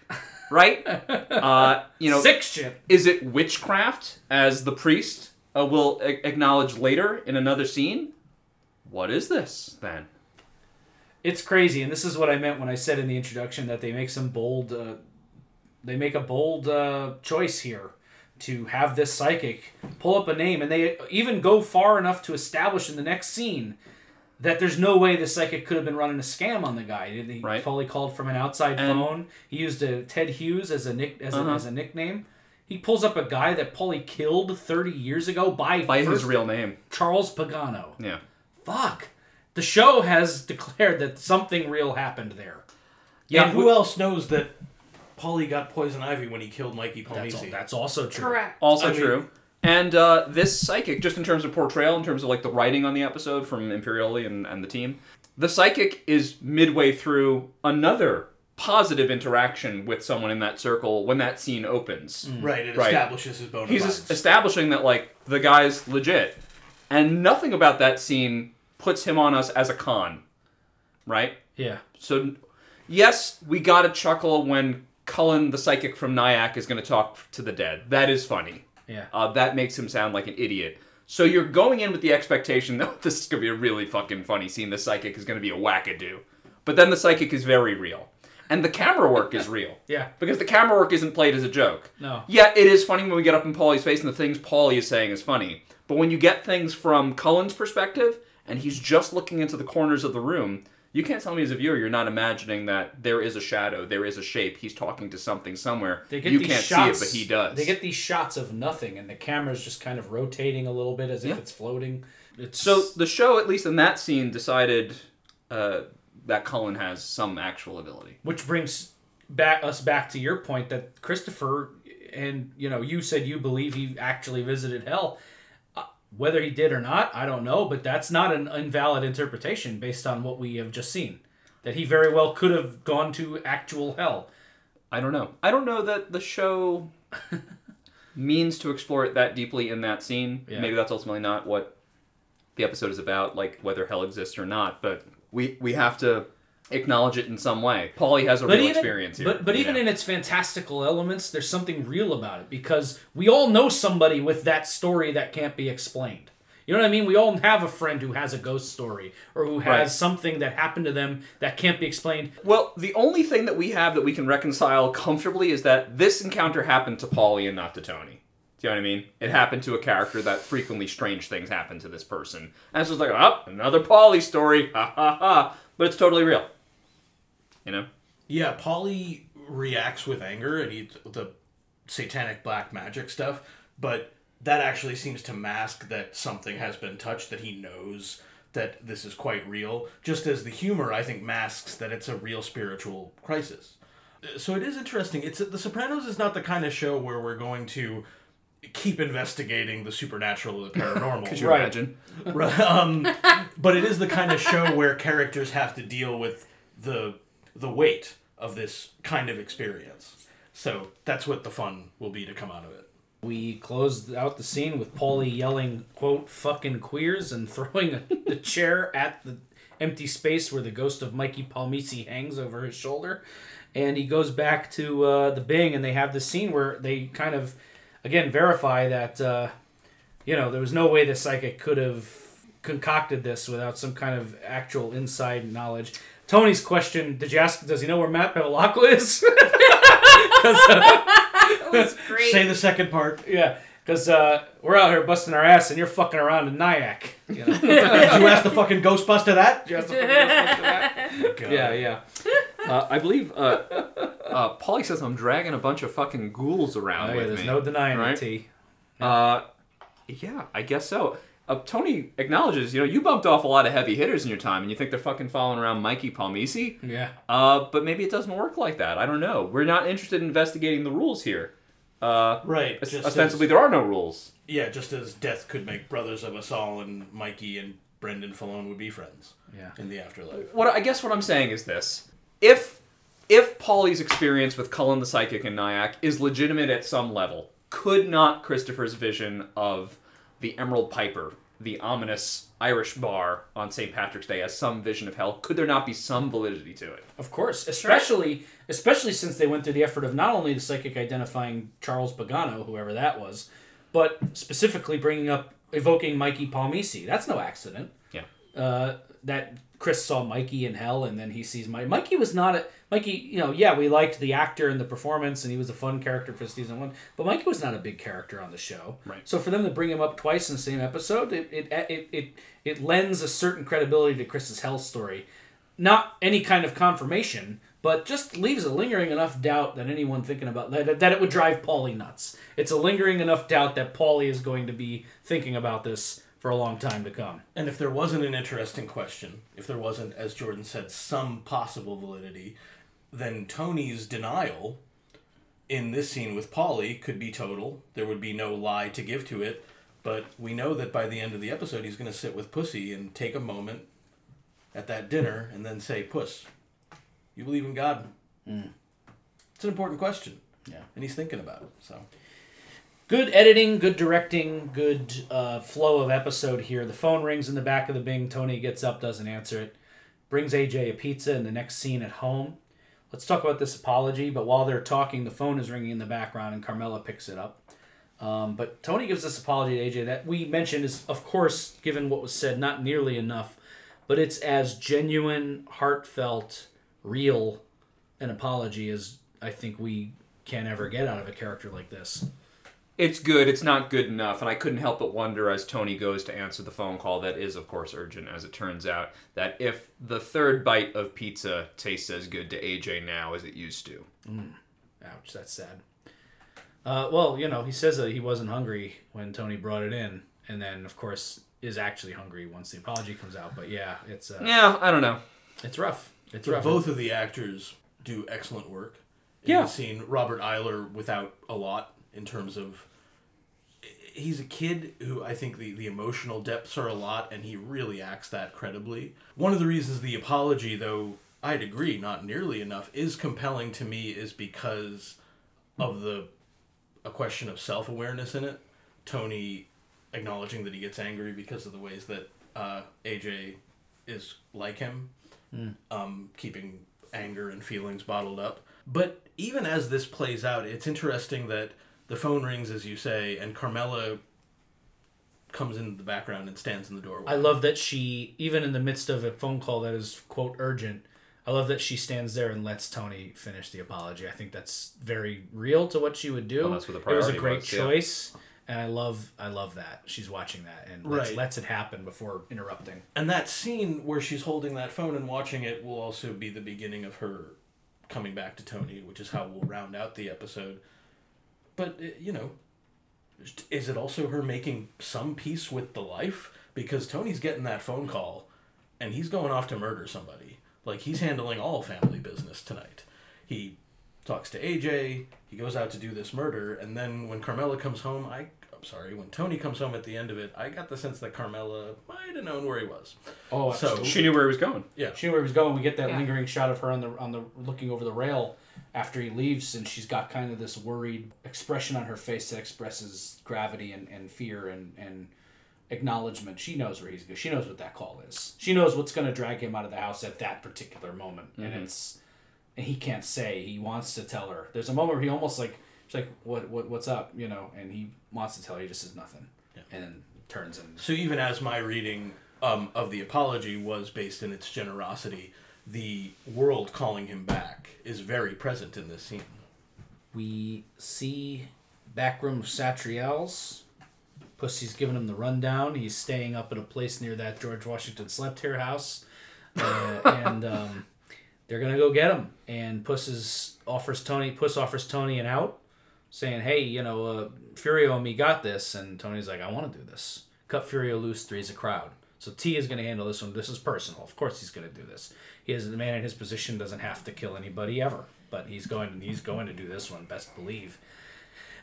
Speaker 3: Right? Uh, you know,
Speaker 1: shit.
Speaker 3: is it witchcraft, as the priest uh, will a- acknowledge later in another scene? What is this then?
Speaker 1: it's crazy, and this is what I meant when I said in the introduction that they make some bold, uh, they make a bold uh, choice here to have this psychic pull up a name, and they even go far enough to establish in the next scene that there's no way the psychic could have been running a scam on the guy. He
Speaker 3: Right.
Speaker 1: probably called from an outside
Speaker 3: And-
Speaker 1: phone. He used a Ted Hughes as a nick as,
Speaker 3: Uh-huh.
Speaker 1: a, as a nickname. He pulls up a guy that Paulie killed 30 years ago by,
Speaker 3: By his real name.
Speaker 1: Charles Pagano.
Speaker 3: Yeah.
Speaker 1: Fuck. The show has declared that something real happened there.
Speaker 3: Yeah,
Speaker 2: and who else knows that Paulie got poison ivy when he killed Mikey
Speaker 1: That's,
Speaker 2: Palmice?
Speaker 1: that's also true.
Speaker 4: Correct.
Speaker 3: Also
Speaker 2: I mean-
Speaker 3: true. And uh, this psychic, just in terms of portrayal, in terms of like the writing on the episode from Imperioli and, and the team, the psychic is midway through another positive interaction with someone in that circle when that scene opens.
Speaker 2: Right, it
Speaker 3: Right.
Speaker 2: establishes his bona
Speaker 3: He's
Speaker 2: fides.
Speaker 3: es- establishing that like the guy's legit, and nothing about that scene puts him on us as a con, right?
Speaker 1: Yeah.
Speaker 3: So, yes, we got a chuckle when Cullen, the psychic from Nyack, is going to talk to the dead. That is funny.
Speaker 1: Yeah.
Speaker 3: Uh, that makes him sound like an idiot. So you're going in with the expectation that this is going to be a really fucking funny scene. The psychic is going to be a wackadoo. But then the psychic is very real. And the camera work is real.
Speaker 1: Yeah.
Speaker 3: Because the camera work isn't played as a joke.
Speaker 1: No.
Speaker 3: Yeah, it is funny when we get up in Paulie's face and the things Paulie is saying is funny. But when you get things from Cullen's perspective and he's just looking into the corners of the room, you can't tell me as a viewer you're not imagining that there is a shadow, there is a shape, he's talking to something somewhere.
Speaker 1: They get
Speaker 3: you
Speaker 1: these
Speaker 3: can't
Speaker 1: shots,
Speaker 3: see it, but he does.
Speaker 1: They get these shots of nothing, and the camera's just kind of rotating a little bit as if it's floating. It's
Speaker 3: So the show, at least in that scene, decided uh, that Cullen has some actual ability.
Speaker 1: which brings back us back to your point that Christopher and you know you said you believe he actually visited hell. Whether he did or not, I don't know, but that's not an invalid interpretation based on what we have just seen. That he very well could have gone to actual hell.
Speaker 3: I don't know. I don't know that the show means to explore it that deeply in that scene.
Speaker 1: Yeah.
Speaker 3: Maybe that's ultimately not what the episode is about, like whether hell exists or not. But we we have to acknowledge it in some way. Paulie has a real
Speaker 1: even,
Speaker 3: experience here.
Speaker 1: But but even
Speaker 3: know?
Speaker 1: in its fantastical elements, there's something real about it because we all know somebody with that story that can't be explained. You know what I mean? We all have a friend who has a ghost story or who has
Speaker 3: Right.
Speaker 1: something that happened to them that can't be explained.
Speaker 3: Well, the only thing that we have that we can reconcile comfortably is that this encounter happened to Paulie and not to Tony. Do you know what I mean? It happened to a character that frequently strange things happen to this person. And it's just like, oh, another Paulie story. Ha ha ha. But it's totally real. You know?
Speaker 2: Yeah, Paulie reacts with anger and he the satanic black magic stuff, but that actually seems to mask that something has been touched that he knows that this is quite real. Just as the humor, I think, masks that it's a real spiritual crisis. So it is interesting. It's The Sopranos is not the kind of show where we're going to keep investigating the supernatural or the paranormal.
Speaker 3: Could you
Speaker 1: Right.
Speaker 3: imagine?
Speaker 2: Um, but it is the kind of show where characters have to deal with the the weight of this kind of experience. So that's what the fun will be to come out of it.
Speaker 1: We closed out the scene with Paulie yelling, quote, fucking queers and throwing the chair at the empty space where the ghost of Mikey Palmice hangs over his shoulder. And he goes back to uh, the Bing and they have this scene where they kind of, again, verify that, uh, you know, there was no way the psychic could have concocted this without some kind of actual inside knowledge. Tony's question, did you ask, does he know where Matt Bevilacqua is? 'Cause, uh,
Speaker 4: That was great.
Speaker 2: Say the second part.
Speaker 1: yeah, because uh, we're out here busting our ass and you're fucking around in Nyack. You know?
Speaker 2: Did you ask the fucking Ghostbuster that?
Speaker 1: Just to fucking bust that. Yeah, yeah.
Speaker 3: Uh, I believe uh, uh, Paulie says I'm dragging a bunch of fucking ghouls around
Speaker 1: Oh, yeah
Speaker 3: with
Speaker 1: there's
Speaker 3: me.
Speaker 1: no denying
Speaker 3: right?
Speaker 1: it, T.
Speaker 3: Uh, yeah, I guess so. Uh, Tony acknowledges, you know, you bumped off a lot of heavy hitters in your time, and you think they're fucking following around Mikey Palmice.
Speaker 1: Yeah.
Speaker 3: Uh, but maybe it doesn't work like that. I don't know. We're not interested in investigating the rules here. Uh,
Speaker 2: Right.
Speaker 3: os-
Speaker 2: just
Speaker 3: ostensibly,
Speaker 2: as-
Speaker 3: there are no rules.
Speaker 2: yeah, just as death could make brothers of us all, and Mikey and Brendan Filone would be friends
Speaker 1: Yeah.
Speaker 2: in the afterlife.
Speaker 3: What I guess what I'm saying is this: if if Paulie's experience with Cullen the Psychic and Nyack is legitimate at some level, could not Christopher's vision of the Emerald Piper, the ominous Irish bar on St. Patrick's Day, as some vision of hell? Could there not be some validity to it?
Speaker 1: Of course, especially especially since they went through the effort of not only the psychic identifying Charles Pagano, whoever that was, but specifically bringing up evoking Mikey Palmice. That's no accident.
Speaker 3: Yeah.
Speaker 1: uh, that Chris saw Mikey in hell, and then he sees Mike. Mikey was not a Mikey. You know, yeah, we liked the actor and the performance, and he was a fun character for season one. But Mikey was not a big character on the show.
Speaker 3: Right.
Speaker 1: So for them to bring him up twice in the same episode, it it it it, it lends a certain credibility to Chris's hell story. Not any kind of confirmation, but just leaves a lingering enough doubt that anyone thinking about that, that it would drive Paulie nuts. It's a lingering enough doubt that Paulie is going to be thinking about this for a long time to come.
Speaker 2: And if there wasn't an interesting question, if there wasn't, as Jordan said, some possible validity, then Tony's denial in this scene with Paulie could be total. There would be no lie to give to it. But we know that by the end of the episode, he's going to sit with Pussy and take a moment at that dinner and then say, Puss, you believe in God? Hmm. It's an important question.
Speaker 1: Yeah.
Speaker 2: And he's thinking about it. So.
Speaker 1: Good editing, good directing, good uh, flow of episode here. The phone rings in the back of the Bing. Tony gets up, doesn't answer it. Brings AJ a pizza in the next scene at home. Let's talk about this apology. But while they're talking, the phone is ringing in the background and Carmela picks it up. Um, but Tony gives this apology to AJ that we mentioned is, of course, given what was said, not nearly enough. But it's as genuine, heartfelt, real an apology as I think we can ever get out of a character like this.
Speaker 3: It's good. It's not good enough, and I couldn't help but wonder as Tony goes to answer the phone call that is, of course, urgent. As it turns out, that if the third bite of pizza tastes as good to AJ now as it used to,
Speaker 1: Ouch, that's sad. Uh, well, you know, he says that he wasn't hungry when Tony brought it in, and then of course is actually hungry once the apology comes out. But yeah, it's uh,
Speaker 3: yeah, I don't know.
Speaker 1: it's rough. It's rough.
Speaker 2: both of the actors do excellent work. In
Speaker 1: Yeah.
Speaker 2: the scene, Robert Iler without a lot in terms of he's a kid who I think the, the emotional depths are a lot and he really acts that credibly. One of the reasons the apology though I'd agree not nearly enough is compelling to me is because of the a question of self-awareness in it. Tony acknowledging that he gets angry because of the ways that uh, AJ is like him um, keeping anger and feelings bottled up. But even as this plays out, it's interesting that the phone rings, as you say, and Carmela comes into the background and stands in the doorway.
Speaker 1: I love that she, even in the midst of a phone call that is quote urgent, I love that she stands there and lets Tony finish the apology. I think that's very real to what she would do.
Speaker 3: Well, that's what the
Speaker 1: it was a great
Speaker 3: was, yeah.
Speaker 1: choice, and I love I love that she's watching that and lets, lets it happen before interrupting.
Speaker 2: and that scene where she's holding that phone and watching it will also be the beginning of her coming back to Tony, which is how we'll round out the episode. But, uh, you know, is it also her making some peace with the life? Because Tony's getting that phone call and he's going off to murder somebody. Like, he's handling all family business tonight. He talks to AJ, he goes out to do this murder, and then when Carmela comes home, I. I'm sorry, when Tony comes home at the end of it, I got the sense that Carmela might have known where he was.
Speaker 1: Oh,
Speaker 2: So-
Speaker 3: She knew where he was going.
Speaker 2: Yeah.
Speaker 1: She knew where he was going. We get that
Speaker 4: Yeah.
Speaker 1: lingering shot of her on the on the looking over the rail after he leaves, and she's got kind of this worried expression on her face that expresses gravity and, and fear and and acknowledgement. She knows where he's going. She knows what that call is. She knows what's going to drag him out of the house at that particular moment, and it's and he can't say. He wants to tell her. There's a moment where he almost like she's like, "What what what's up?" You know, and he wants to tell her. He just says nothing, and then turns and
Speaker 2: So even as my reading um, of the apology was based in its generosity, the world calling him back is very present in this scene.
Speaker 1: We see backroom Satriale's. Pussy's giving him the rundown. He's staying up at a place near that George Washington slept here house, uh, and um, they're gonna go get him. And Puss offers Tony. Puss offers Tony an out, saying, "Hey, you know, uh, Furio and me got this." And Tony's like, "I want to do this. Cut Furio loose. Three's a crowd." So T is gonna handle this one. This is personal. Of course, he's gonna do this. He is the man in his position doesn't have to kill anybody ever, but he's going. He's going to do this one. Best believe.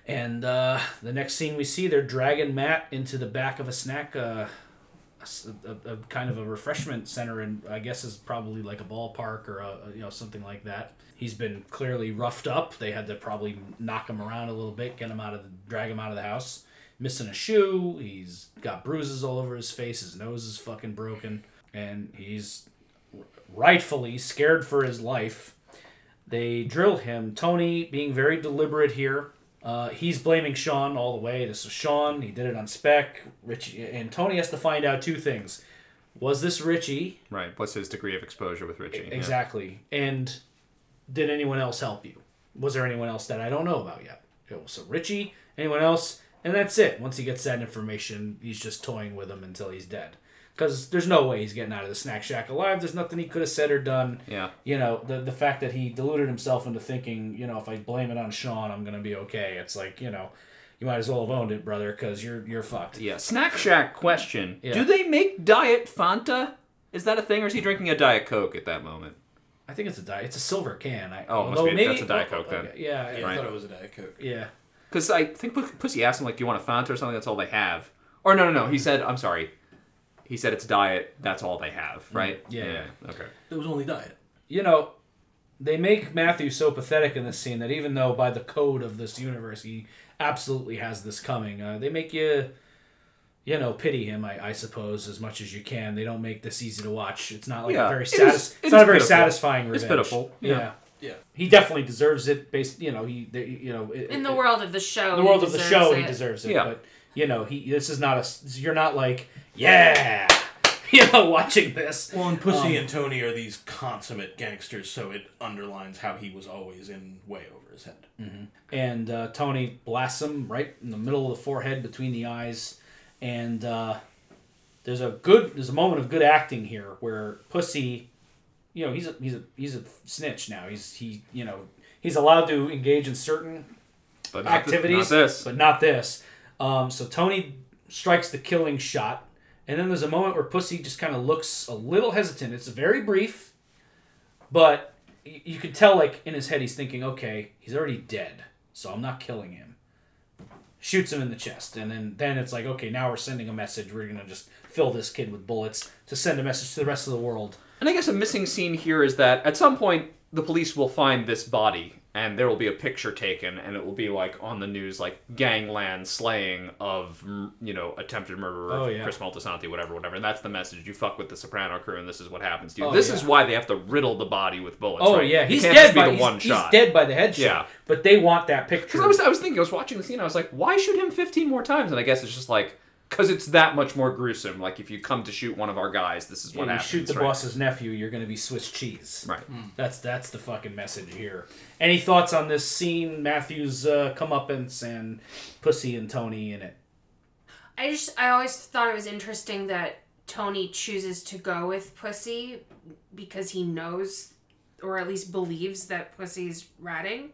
Speaker 1: And uh, the next scene we see, they're dragging Matt into the back of a snack, uh, a, a- a kind of a refreshment center, and I guess is probably like a ballpark or a- you know something like that. He's been clearly roughed up. They had to probably knock him around a little bit, get him out of the, drag him out of the house. Missing a shoe. He's got bruises all over his face. His nose is fucking broken, and he's rightfully scared for his life. They drill him. Tony being very deliberate here. Uh, he's blaming Sean all the way. This is Sean. He did it on spec. Richie and Tony has to find out two things: Was this Richie?
Speaker 3: Right. What's his degree of exposure with Richie? Yeah.
Speaker 1: Exactly. And did anyone else help you? Was there anyone else that I don't know about yet? So Richie, anyone else? And that's it. Once he gets that information, he's just toying with him until he's dead. Because there's no way he's getting out of the snack shack alive. There's nothing he could have said or done.
Speaker 3: Yeah.
Speaker 1: You know, the the fact that he deluded himself into thinking, you know, if I blame it on Sean, I'm gonna be okay. It's like, you know, you might as well have owned it, brother, because you're you're fucked.
Speaker 3: Yeah. Snack Shack question.
Speaker 1: Yeah.
Speaker 3: Do they make Diet Fanta? Is that a thing, or is he drinking a Diet Coke at that moment?
Speaker 1: I think it's a diet. It's a silver can. I,
Speaker 3: Oh, it must
Speaker 1: although
Speaker 3: be- that's a Diet Coke oh, then.
Speaker 1: Yeah,
Speaker 2: Yeah,
Speaker 1: yeah,
Speaker 2: I thought it was a Diet Coke.
Speaker 1: yeah.
Speaker 3: Because I think Pussy asked him like, "Do you want a Fanta or something?" That's all they have. Or no, no, no. He said, "I'm sorry." He said it's diet. That's all they have, right?
Speaker 1: yeah.
Speaker 3: Okay.
Speaker 2: It was only Diet.
Speaker 1: you know, they make Matthew so pathetic in this scene that even though by the code of this universe he absolutely has this coming, uh, they make you, you know, pity him. I, I suppose as much as you can. They don't make this easy to watch. It's not like
Speaker 3: Yeah,
Speaker 1: a very
Speaker 3: it
Speaker 1: satis-
Speaker 3: is- it
Speaker 1: It's not a very
Speaker 3: pitiful.
Speaker 1: satisfying revenge.
Speaker 3: It's pitiful,
Speaker 1: Yeah.
Speaker 3: yeah.
Speaker 2: Yeah.
Speaker 1: He definitely deserves it. Based, you know, he, they, you know, it,
Speaker 4: In the
Speaker 1: it-
Speaker 4: world of the show.
Speaker 1: in the world of the show,
Speaker 4: it.
Speaker 1: he deserves it.
Speaker 3: Yeah.
Speaker 1: But you know, he this is not a. You're not like yeah, you know, watching this.
Speaker 2: Well, and Pussy
Speaker 1: Um,
Speaker 2: and Tony are these consummate gangsters, so it underlines how he was always in way over his head.
Speaker 1: and uh, Tony blasts him right in the middle of the forehead between the eyes, and uh, there's a good there's a moment of good acting here where Pussy, you know, he's a he's a he's a snitch now. He's he you know he's allowed to engage in certain
Speaker 3: But not th-
Speaker 1: activities,
Speaker 3: not this.
Speaker 1: but not this. Um, so Tony strikes the killing shot, and then there's a moment where Pussy just kind of looks a little hesitant. It's very brief, but y- you could tell, like in his head, he's thinking, "Okay, he's already dead, so I'm not killing him." Shoots him in the chest, and then then it's like, "Okay, now we're sending a message. We're gonna just fill this kid with bullets to send a message to the rest of the world."
Speaker 3: And I guess a missing scene here is that at some point the police will find this body and there will be a picture taken and it will be like on the news like gangland slaying of you know attempted murder
Speaker 1: Oh,
Speaker 3: of
Speaker 1: yeah.
Speaker 3: Chris Moltisanti whatever whatever and that's the message you fuck with the Soprano crew and this is what happens to you
Speaker 1: Oh,
Speaker 3: this
Speaker 1: yeah.
Speaker 3: is why they have to riddle the body with bullets
Speaker 1: Oh
Speaker 3: right?
Speaker 1: yeah, he's dead by
Speaker 3: the
Speaker 1: he's,
Speaker 3: one
Speaker 1: he's
Speaker 3: shot
Speaker 1: dead by the headshot.
Speaker 3: Yeah.
Speaker 1: but they want that picture.
Speaker 3: because I was, I was thinking I was watching the scene I was like why shoot him 15 more times and I guess it's just like because it's that much more gruesome like if you come to shoot one of our guys this is what happens.
Speaker 1: When you
Speaker 3: happens
Speaker 1: shoot the
Speaker 3: right?
Speaker 1: boss's nephew, you're going to be Swiss cheese.
Speaker 3: right
Speaker 1: That's that's the fucking message here. Any thoughts on this scene? Matthew's uh, comeuppance and Pussy and Tony in it.
Speaker 4: I just I always thought it was interesting that Tony chooses to go with Pussy because he knows or at least believes that Pussy's ratting.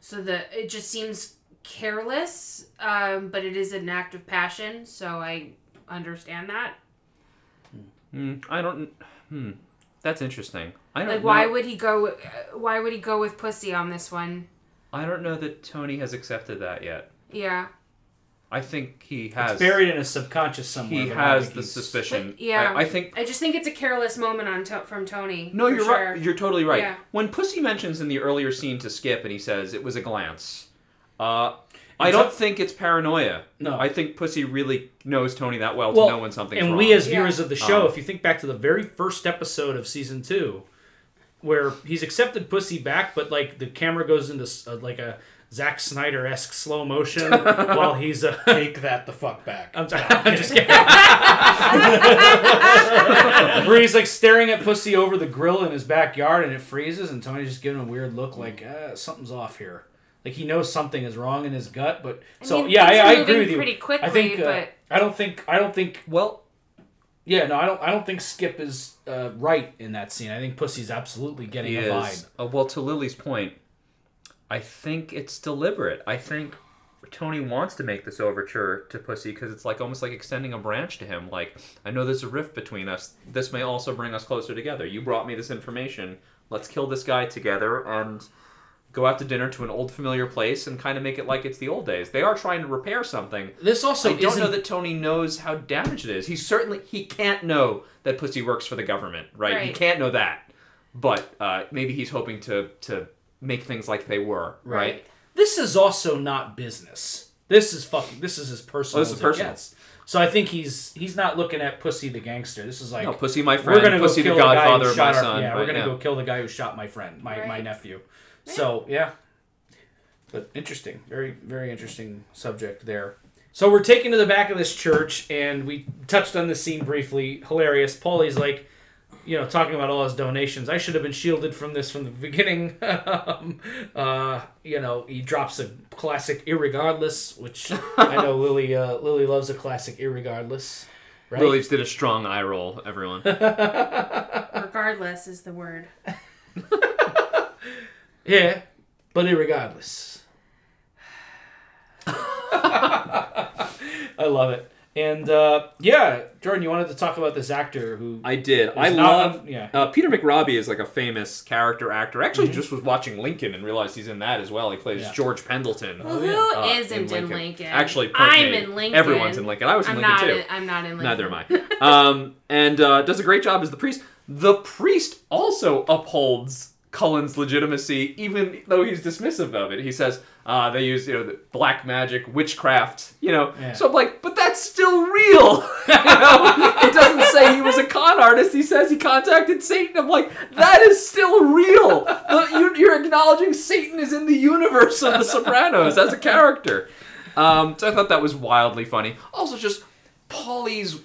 Speaker 4: So that it just seems careless, um, but it is an act of passion, so I understand that.
Speaker 3: Hmm, I don't. Hmm. That's interesting. I don't.
Speaker 4: Like why
Speaker 3: know,
Speaker 4: would he go uh, why would he go with Pussy on this one?
Speaker 3: I don't know that Tony has accepted that yet.
Speaker 4: Yeah.
Speaker 3: I think he has.
Speaker 1: It's buried in a subconscious somewhere.
Speaker 3: he
Speaker 1: but I don't
Speaker 3: has the
Speaker 1: he's-
Speaker 3: suspicion.
Speaker 4: But, yeah.
Speaker 3: I, I think.
Speaker 4: I just think it's a careless moment on to- from Tony.
Speaker 3: No, you're
Speaker 4: sure.
Speaker 3: right. You're totally right.
Speaker 4: Yeah.
Speaker 3: When Pussy mentions in the earlier scene to Skip, and he says it was a glance. Uh, I don't think it's paranoia.
Speaker 1: No.
Speaker 3: I think Pussy really knows Tony that well,
Speaker 1: Well,
Speaker 3: to know when something's
Speaker 1: and
Speaker 3: wrong.
Speaker 1: we as
Speaker 4: Yeah.
Speaker 1: viewers of the show,
Speaker 3: Um,
Speaker 1: if you think back to the very first episode of season two, where he's accepted Pussy back, but like the camera goes into s- uh, like a Zack Snyder esque slow motion while he's uh,
Speaker 2: Take that the fuck back.
Speaker 1: I'm, sorry, I'm just kidding. Where he's like staring at Pussy over the grill in his backyard and it freezes, and Tony's just giving him a weird look like uh, something's off here. Like he knows something is wrong in his gut, but
Speaker 4: I
Speaker 1: so
Speaker 4: mean,
Speaker 1: yeah, I, I agree with you.
Speaker 4: pretty quickly,
Speaker 1: I think uh,
Speaker 4: but
Speaker 1: I don't think I don't think
Speaker 3: well,
Speaker 1: yeah no I don't I don't think Skip is uh, right in that scene. I think Pussy's absolutely getting
Speaker 3: he
Speaker 1: a vibe.
Speaker 3: Uh, well, to Lily's point, I think it's deliberate. I think Tony wants to make this overture to Pussy because it's like almost like extending a branch to him. Like, I know there's a rift between us. This may also bring us closer together. You brought me this information. Let's kill this guy together and go out to dinner to an old familiar place and kind of make it like it's the old days. They are trying to repair something.
Speaker 1: This also
Speaker 3: I don't
Speaker 1: isn't
Speaker 3: know that Tony knows how damaged it is. He certainly he can't know that Pussy works for the government, right?
Speaker 4: right.
Speaker 3: He can't know that. But uh, maybe he's hoping to to make things like they were, right?
Speaker 1: this is also not business. This is fucking. This is his personal
Speaker 3: Oh, this is personal.
Speaker 1: gets. So I think he's he's not looking at Pussy the gangster. This is like
Speaker 3: No, Pussy, my friend.
Speaker 1: we're gonna
Speaker 3: Pussy,
Speaker 1: go
Speaker 3: the
Speaker 1: kill the guy
Speaker 3: godfather
Speaker 1: who
Speaker 3: of my
Speaker 1: shot our,
Speaker 3: son.
Speaker 1: Yeah,
Speaker 3: but
Speaker 1: we're gonna
Speaker 3: yeah.
Speaker 1: go kill the guy who shot my friend, my, my
Speaker 4: Right.
Speaker 1: Nephew. So yeah, but interesting, very very interesting subject there. So we're taken to the back of this church, and we touched on this scene briefly. Hilarious. Paulie's like, you know, talking about all his donations. I should have been shielded from this from the beginning. um, uh, you know, he drops a classic "irregardless," which I know Lily uh, Lily loves a classic "irregardless." Right?
Speaker 3: Lily just did a strong eye roll, everyone.
Speaker 4: Regardless is the word.
Speaker 1: Yeah, but irregardless. I love it. And uh, yeah, Jordan, you wanted to talk about this actor who
Speaker 3: I did. I
Speaker 1: not-
Speaker 3: love.
Speaker 1: yeah.
Speaker 3: Uh, Peter McRobbie is like a famous character actor. I Actually, just was watching Lincoln and realized he's in that as well. He plays
Speaker 1: Yeah.
Speaker 3: George Pendleton.
Speaker 4: Well,
Speaker 1: yeah.
Speaker 4: who
Speaker 3: uh,
Speaker 4: not in Lincoln?
Speaker 3: Actually,
Speaker 4: I'm
Speaker 3: me.
Speaker 4: in Lincoln.
Speaker 3: Everyone's in Lincoln. I was in
Speaker 4: I'm
Speaker 3: Lincoln
Speaker 4: not.
Speaker 3: too.
Speaker 4: In, I'm not in Lincoln.
Speaker 3: Neither am I. Um, and uh, does a great job as the priest. The priest also upholds Cullen's legitimacy, even though he's dismissive of it. He says uh, they use you know the black magic, witchcraft. You know,
Speaker 1: Yeah.
Speaker 3: so I'm like, but that's still real. you know, it doesn't say he was a con artist. He says he contacted Satan. I'm like, that is still real. You, you're acknowledging Satan is in the universe of The Sopranos as a character. Um, so I thought that was wildly funny. Also, just Paulie's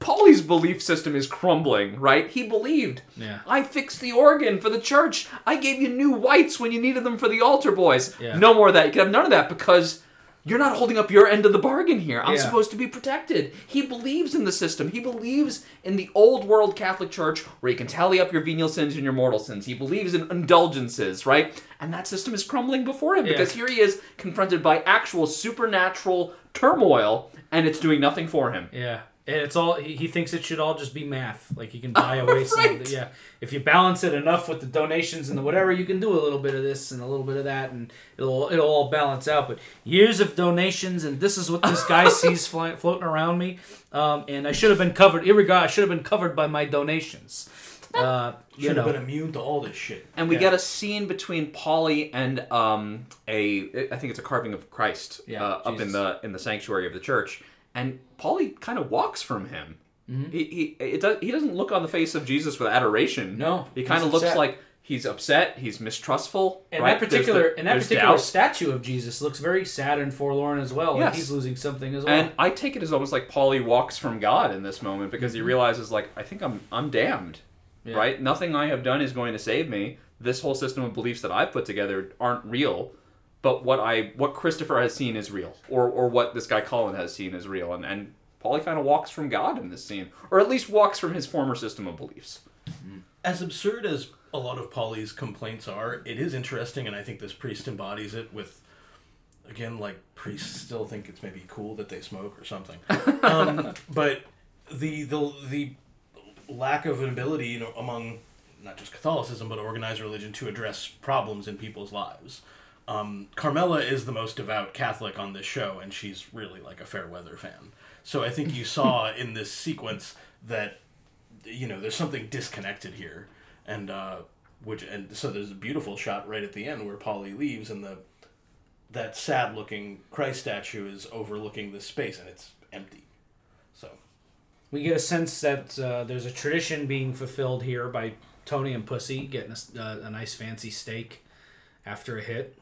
Speaker 3: Paulie's belief system is crumbling, right? He believed.
Speaker 1: Yeah.
Speaker 3: I fixed the organ for the church. I gave you new whites when you needed them for the altar boys.
Speaker 1: Yeah.
Speaker 3: No more of that. You can have none of that because you're not holding up your end of the bargain here. I'm
Speaker 1: Yeah.
Speaker 3: supposed to be protected. He believes in the system. He believes in the old world Catholic Church where you can tally up your venial sins and your mortal sins. He believes in indulgences, right? And that system is crumbling before him
Speaker 1: Yeah.
Speaker 3: because here he is confronted by actual supernatural turmoil and it's doing nothing for him.
Speaker 1: Yeah. And it's all he, he thinks it should all just be math. Like you can buy away some of the yeah. If you balance it enough with the donations and the whatever, you can do a little bit of this and a little bit of that and it'll it'll all balance out. But years of donations and this is what this guy sees fly, floating around me. Um, and I should have been covered. Irregard, I should have been covered by my donations. Uh, you
Speaker 2: Should have been immune to all this shit.
Speaker 3: And we
Speaker 1: Yeah.
Speaker 3: get a scene between Paulie and um, a I think it's a carving of Christ
Speaker 1: Yeah,
Speaker 3: uh, up in the in the sanctuary of the church, and Paulie kind of walks from him.
Speaker 1: Mm-hmm.
Speaker 3: He he it does, he doesn't look on the face of Jesus with adoration.
Speaker 1: No,
Speaker 3: he kind of looks
Speaker 1: upset.
Speaker 3: like he's upset. He's mistrustful.
Speaker 1: And
Speaker 3: right?
Speaker 1: that
Speaker 3: There's the-
Speaker 1: particular and that particular
Speaker 3: doubt.
Speaker 1: statue of Jesus looks very sad and forlorn as well. Like
Speaker 3: Yes.
Speaker 1: he's losing something as well.
Speaker 3: And I take it as almost like Paulie walks from God in this moment because he realizes like I think I'm I'm damned.
Speaker 1: Mm-hmm. Yeah.
Speaker 3: Right? Nothing I have done is going to save me. This whole system of beliefs that I've put together aren't real. But what I what Christopher has seen is real. Or or what this guy Cullen has seen is real. And and Paulie kind of walks from God in this scene. Or at least walks from his former system of beliefs.
Speaker 2: As absurd as a lot of Paulie's complaints are, it is interesting, and I think this priest embodies it with, again, like priests still think it's maybe cool that they smoke or something. um, but the the the lack of an ability you know, among not just Catholicism but organized religion to address problems in people's lives. Um, Carmela is the most devout Catholic on this show, and she's really like a fair weather fan. So I think you saw in this sequence that you know there's something disconnected here, and uh, which and so there's a beautiful shot right at the end where Paulie leaves, and the that sad looking Christ statue is overlooking this space, and it's empty. So
Speaker 1: We get a sense that uh, there's a tradition being fulfilled here by Tony and Pussy getting a, uh, a nice fancy steak after a hit.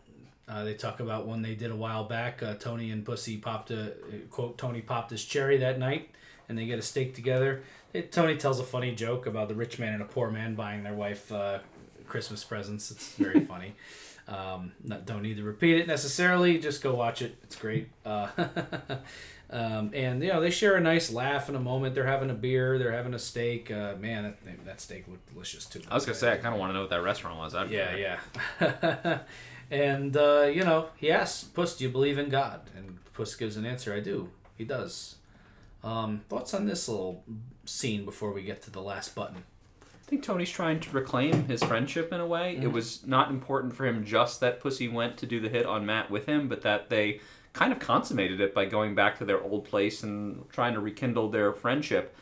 Speaker 1: Uh, they talk about when they did a while back. Uh, Tony and Pussy popped a quote. Tony popped his cherry that night, and they get a steak together. It, Tony tells a funny joke about the rich man and a poor man buying their wife uh, Christmas presents. It's very funny. Um, not, don't need to repeat it necessarily. Just go watch it. It's great. Uh, um, and you know they share a nice laugh in a moment. They're having a beer. They're having a steak. Uh, man, that, that steak looked delicious too.
Speaker 3: I was gonna say I kinda wanna know what that restaurant was. I'd
Speaker 1: Yeah, yeah. and uh, you know, he asks Puss, "Do you believe in God?" And Puss gives an answer, "I do." He does. Um, thoughts on this little scene before we get to the last button?
Speaker 3: I think Tony's trying to reclaim his friendship in a way. It was not important for him just that Pussy went to do the hit on Matt with him, but that they kind of consummated it by going back to their old place and trying to rekindle their friendship.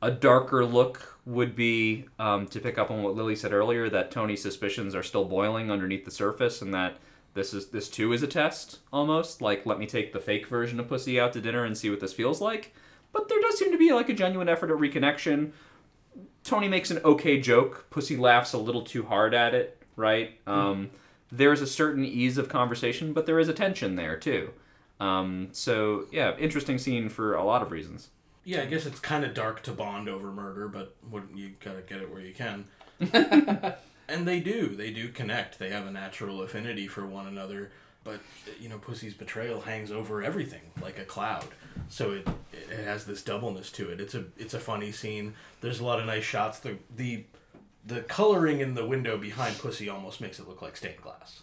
Speaker 3: A darker look would be um, to pick up on what Lily said earlier that Tony's suspicions are still boiling underneath the surface, and that this is this too is a test almost. Like, let me take the fake version of Pussy out to dinner and see what this feels like. But there does seem to be like a genuine effort at reconnection. Tony makes an okay joke. Pussy laughs a little too hard at it, right? Um, there's a certain ease of conversation, but there is a tension there too. Um, so yeah, interesting scene for a lot of reasons.
Speaker 2: Yeah, I guess it's kind of dark to bond over murder, but wouldn't you gotta get it where you can? and they do. They do connect. They have a natural affinity for one another. But you know, Pussy's betrayal hangs over everything like a cloud. So it it has this doubleness to it. It's a it's a funny scene. There's a lot of nice shots. The the the coloring in the window behind Pussy almost makes it look like stained glass,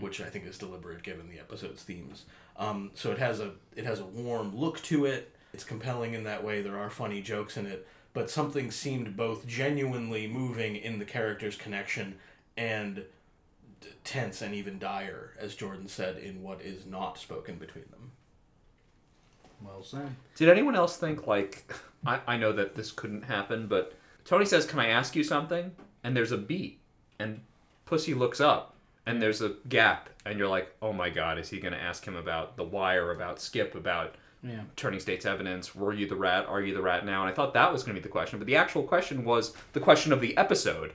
Speaker 2: which I think is deliberate given the episode's themes. Um, so it has a it has a warm look to it. It's compelling in that way. There are funny jokes in it, but something seemed both genuinely moving in the characters' connection and d- tense and even dire, as Jordan said, in what is not spoken between them.
Speaker 1: Well said.
Speaker 3: Did anyone else think like I, I know that this couldn't happen, but Tony says, "Can I ask you something?" And there's a beat, and Pussy looks up, and there's a gap, and you're like, "Oh my God, is he going to ask him about the wire, about Skip, about
Speaker 1: Yeah.
Speaker 3: turning state's evidence? Were you the rat? Are you the rat now?" And I thought that was going to be the question, but the actual question was the question of the episode,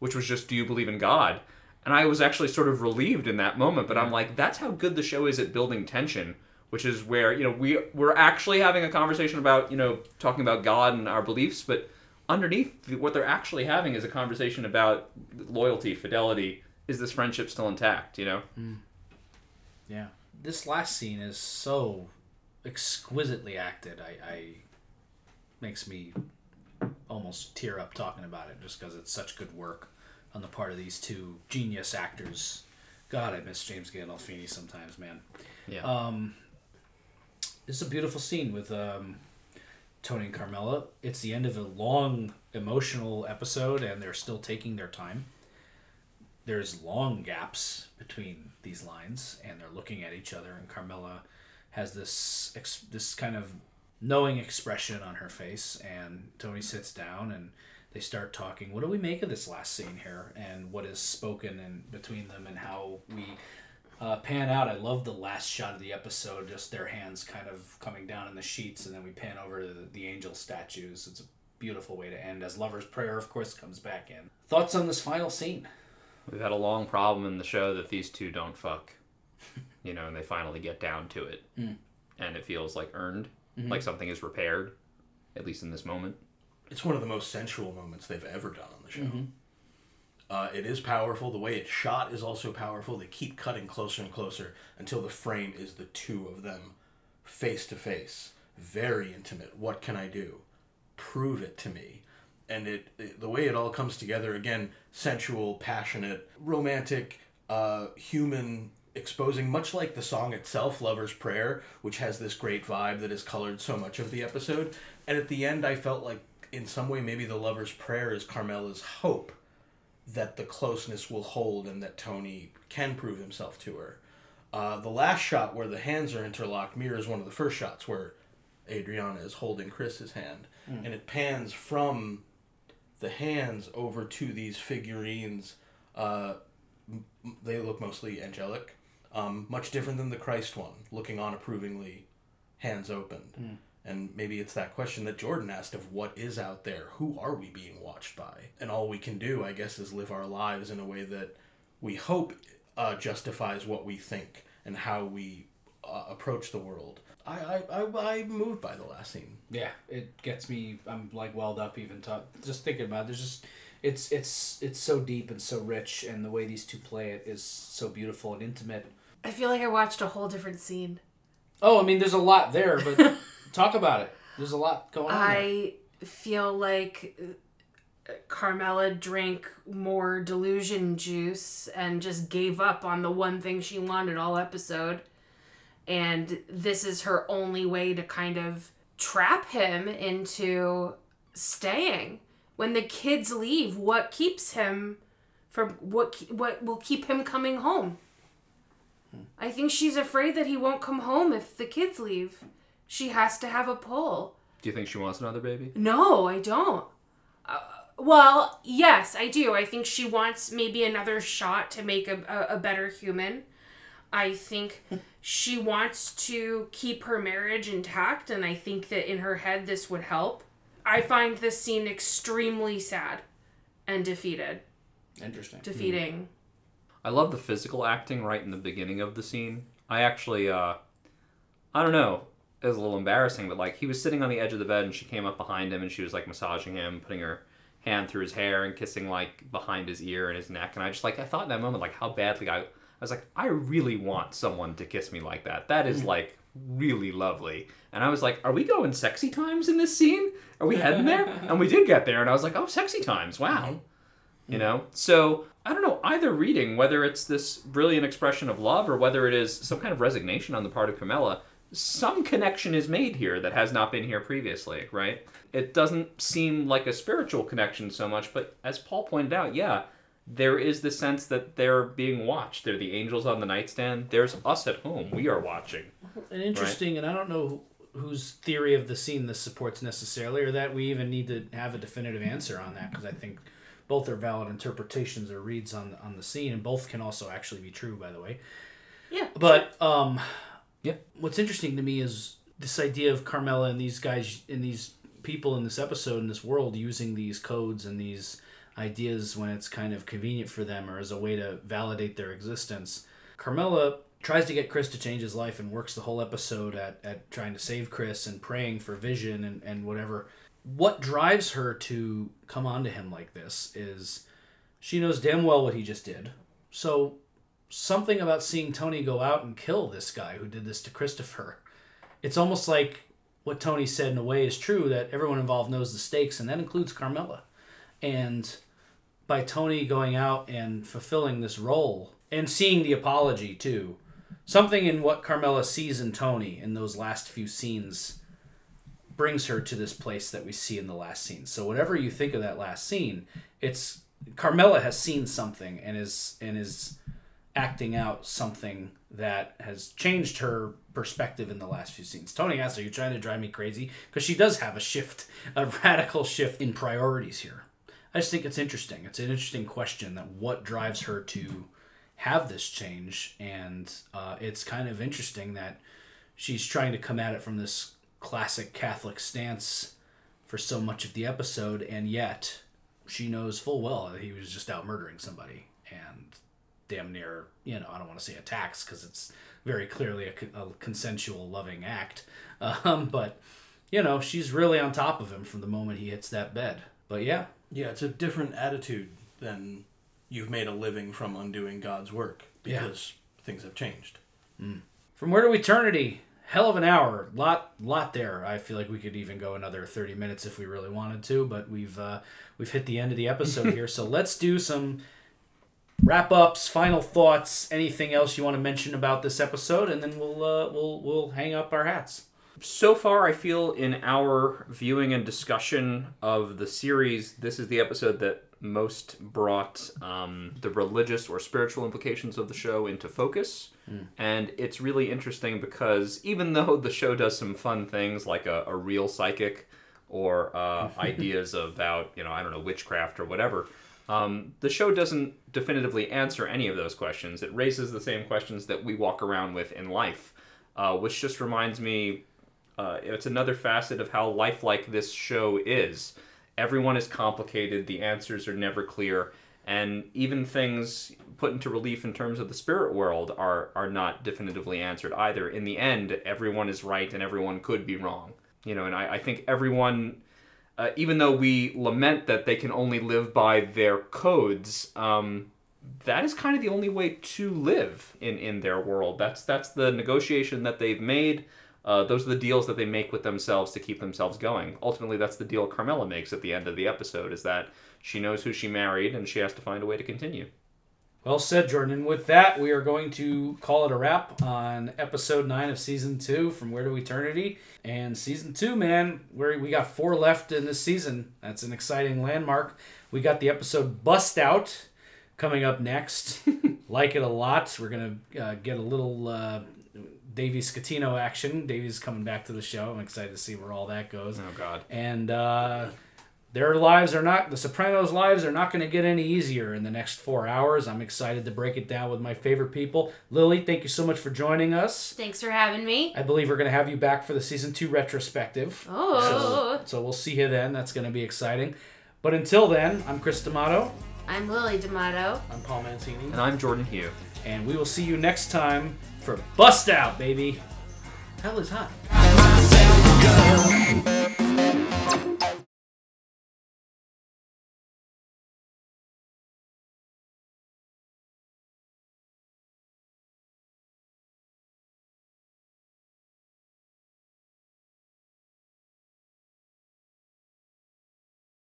Speaker 3: which was just, "Do you believe in God?" And I was actually sort of relieved in that moment, but I'm like, that's how good the show is at building tension, which is where, you know, we we're actually having a conversation about, you know, talking about God and our beliefs, but underneath what they're actually having is a conversation about loyalty, fidelity. Is this friendship still intact, you know? Mm.
Speaker 1: Yeah. This last scene is so exquisitely acted. I, I makes me almost tear up talking about it just because it's such good work on the part of these two genius actors. God, I miss James Gandolfini sometimes, man.
Speaker 3: Yeah.
Speaker 1: Um, is a beautiful scene with um, Tony and Carmela. It's the end of a long emotional episode, and they're still taking their time. There's long gaps between these lines, and they're looking at each other. And Carmela has this ex- this kind of knowing expression on her face, and Tony sits down and they start talking. What do we make of this last scene here, and what is spoken in between them, and how we uh, pan out. I love the last shot of the episode, just their hands kind of coming down in the sheets, and then we pan over to the, the angel statues. It's a beautiful way to end. As Lover's Prayer, of course, comes back in. Thoughts on this final scene?
Speaker 3: We've had a long problem in the show that these two don't fuck, you know, and they finally get down to it, and it feels like earned, like something is repaired, at least in this moment.
Speaker 2: It's one of the most sensual moments they've ever done on the show. Uh, it is powerful. The way it's shot is also powerful. They keep cutting closer and closer until the frame is the two of them face to face. Very intimate. What can I do? Prove it to me. And it, it the way it all comes together again, sensual, passionate, romantic, uh, human, exposing much like the song itself, Lover's Prayer, which has this great vibe that has colored so much of the episode. And at the end, I felt like in some way maybe the Lover's Prayer is Carmela's hope that the closeness will hold and that Tony can prove himself to her. Uh, the last shot where the hands are interlocked mirrors one of the first shots where Adriana is holding Chris's hand, and it pans from the hands over to these figurines. Uh, they look mostly angelic, um, much different than the Christ one, looking on approvingly, hands open. And maybe it's that question that Jordan asked of what is out there? Who are we being watched by? And all we can do, I guess, is live our lives in a way that we hope uh, justifies what we think and how we uh, approach the world. I, I, I, I'm moved by the last scene.
Speaker 1: Yeah, it gets me. I'm like welled up even just thinking about. It. There's just it's it's it's so deep and so rich, and the way these two play it is so beautiful and intimate.
Speaker 4: I feel like I watched a whole different scene.
Speaker 1: Oh, I mean, there's a lot there, but talk about it. There's a lot going on. there.
Speaker 4: I feel like uh, Carmela drank more delusion juice and just gave up on the one thing she wanted all episode. And this is her only way to kind of trap him into staying. When the kids leave, what keeps him from what what will keep him coming home? I think she's afraid that he won't come home if the kids leave. She has to have a pull.
Speaker 3: Do you think she wants another baby?
Speaker 4: No, I don't. Uh, well, yes, I do. I think she wants maybe another shot to make a, a, a better human. I think she wants to keep her marriage intact, and I think that in her head this would help. I find this scene extremely sad and defeated.
Speaker 1: Interesting.
Speaker 4: Defeating.
Speaker 3: I love the physical acting right in the beginning of the scene. I actually, uh, I don't know. It was a little embarrassing, but like he was sitting on the edge of the bed and she came up behind him and she was like massaging him, putting her hand through his hair and kissing like behind his ear and his neck. And I just like I thought in that moment like how badly I I was like I really want someone to kiss me like that. That is mm. like really lovely. And I was like, are we going sexy times in this scene? Are we heading there? and we did get there, and I was like, oh, sexy times. Wow. Mm-hmm. You mm. know? So I don't know, either reading, whether it's this brilliant expression of love or whether it is some kind of resignation on the part of Carmela, some connection is made here that has not been here previously, right? It doesn't seem like a spiritual connection so much, but as Paul pointed out, yeah, there is the sense that they're being watched. They're the angels on the nightstand. There's us at home. We are watching.
Speaker 1: And interesting, and I don't know whose theory of the scene this supports necessarily, or that we even need to have a definitive answer on that, because I think both are valid interpretations or reads on on the scene, and both can also actually be true, by the way.
Speaker 4: Yeah.
Speaker 1: But um,
Speaker 3: Yeah.
Speaker 1: what's interesting to me is this idea of Carmela and these guys and these people in this episode in this world using these codes and these ideas when it's kind of convenient for them or as a way to validate their existence. Carmela tries to get Chris to change his life and works the whole episode at, at trying to save Chris and praying for vision and, and whatever. What drives her to come on to him like this is she knows damn well what he just did. So something about seeing Tony go out and kill this guy who did this to Christopher. It's almost like what Tony said in a way is true that everyone involved knows the stakes, and that includes Carmela. And by Tony going out and fulfilling this role and seeing the apology too, something in what Carmela sees in Tony in those last few scenes brings her to this place that we see in the last scene. So whatever you think of that last scene, it's Carmela has seen something and is and is acting out something that has changed her perspective in the last few scenes. Tony asks, "Are you trying to drive me crazy?" Because she does have a shift, a radical shift in priorities here. I just think it's interesting. It's an interesting question that what drives her to have this change, and uh, it's kind of interesting that she's trying to come at it from this classic Catholic stance for so much of the episode, and yet she knows full well that he was just out murdering somebody and damn near, you know, I don't want to say attacks because it's very clearly a, a consensual, loving act. Um, but, you know, she's really on top of him from the moment he hits that bed. But yeah,
Speaker 2: Yeah, it's a different attitude than you've made a living from undoing God's work
Speaker 1: Yeah.
Speaker 2: because things have changed.
Speaker 1: From Where to Eternity, hell of an hour, lot lot there. I feel like we could even go another thirty minutes if we really wanted to, but we've uh, we've hit the end of the episode here. So let's do some wrap ups, final thoughts, anything else you want to mention about this episode, and then we'll uh, we'll we'll hang up our hats.
Speaker 3: So far, I feel in our viewing and discussion of the series, this is the episode that most brought um, the religious or spiritual implications of the show into focus. And it's really interesting because even though the show does some fun things like a, a real psychic or uh, ideas about, you know, I don't know, witchcraft or whatever, um, the show doesn't definitively answer any of those questions. It raises the same questions that we walk around with in life, uh, which just reminds me uh, it's another facet of how lifelike this show is. Everyone is complicated, the answers are never clear, and even things put into relief in terms of the spirit world are, are not definitively answered either. In the end, everyone is right and everyone could be wrong. You know, and I, I think everyone, uh, even though we lament that they can only live by their codes, um, that is kind of the only way to live in, in their world. That's that's the negotiation that they've made. Uh, those are the deals that they make with themselves to keep themselves going. Ultimately, that's the deal Carmela makes at the end of the episode: is that she knows who she married and she has to find a way to continue.
Speaker 1: Well said, Jordan. And with that, we are going to call it a wrap on episode nine of season two, From Where to Eternity. And season two, man, where we got four left in this season. That's an exciting landmark. We got the episode Bust Out coming up next. like it a lot. We're gonna uh, get a little uh, Davey Scatino action. Davey's coming back to the show. I'm excited to see where all that goes.
Speaker 3: Oh God.
Speaker 1: And uh, their lives are not, the Sopranos' lives are not going to get any easier in the next four hours. I'm excited to break it down with my favorite people. Lily, thank you so much for joining us.
Speaker 4: Thanks for having me.
Speaker 1: I believe we're going to have you back for the season two retrospective.
Speaker 4: Oh.
Speaker 1: So, so we'll see you then. That's going to be exciting. But until then, I'm Chris D'Amato,
Speaker 4: I'm Lily D'Amato.
Speaker 2: I'm Paul Mancini.
Speaker 3: And I'm Jordan Hugh.
Speaker 1: and we will see you next time for Bust Out, baby.
Speaker 2: Hell is hot.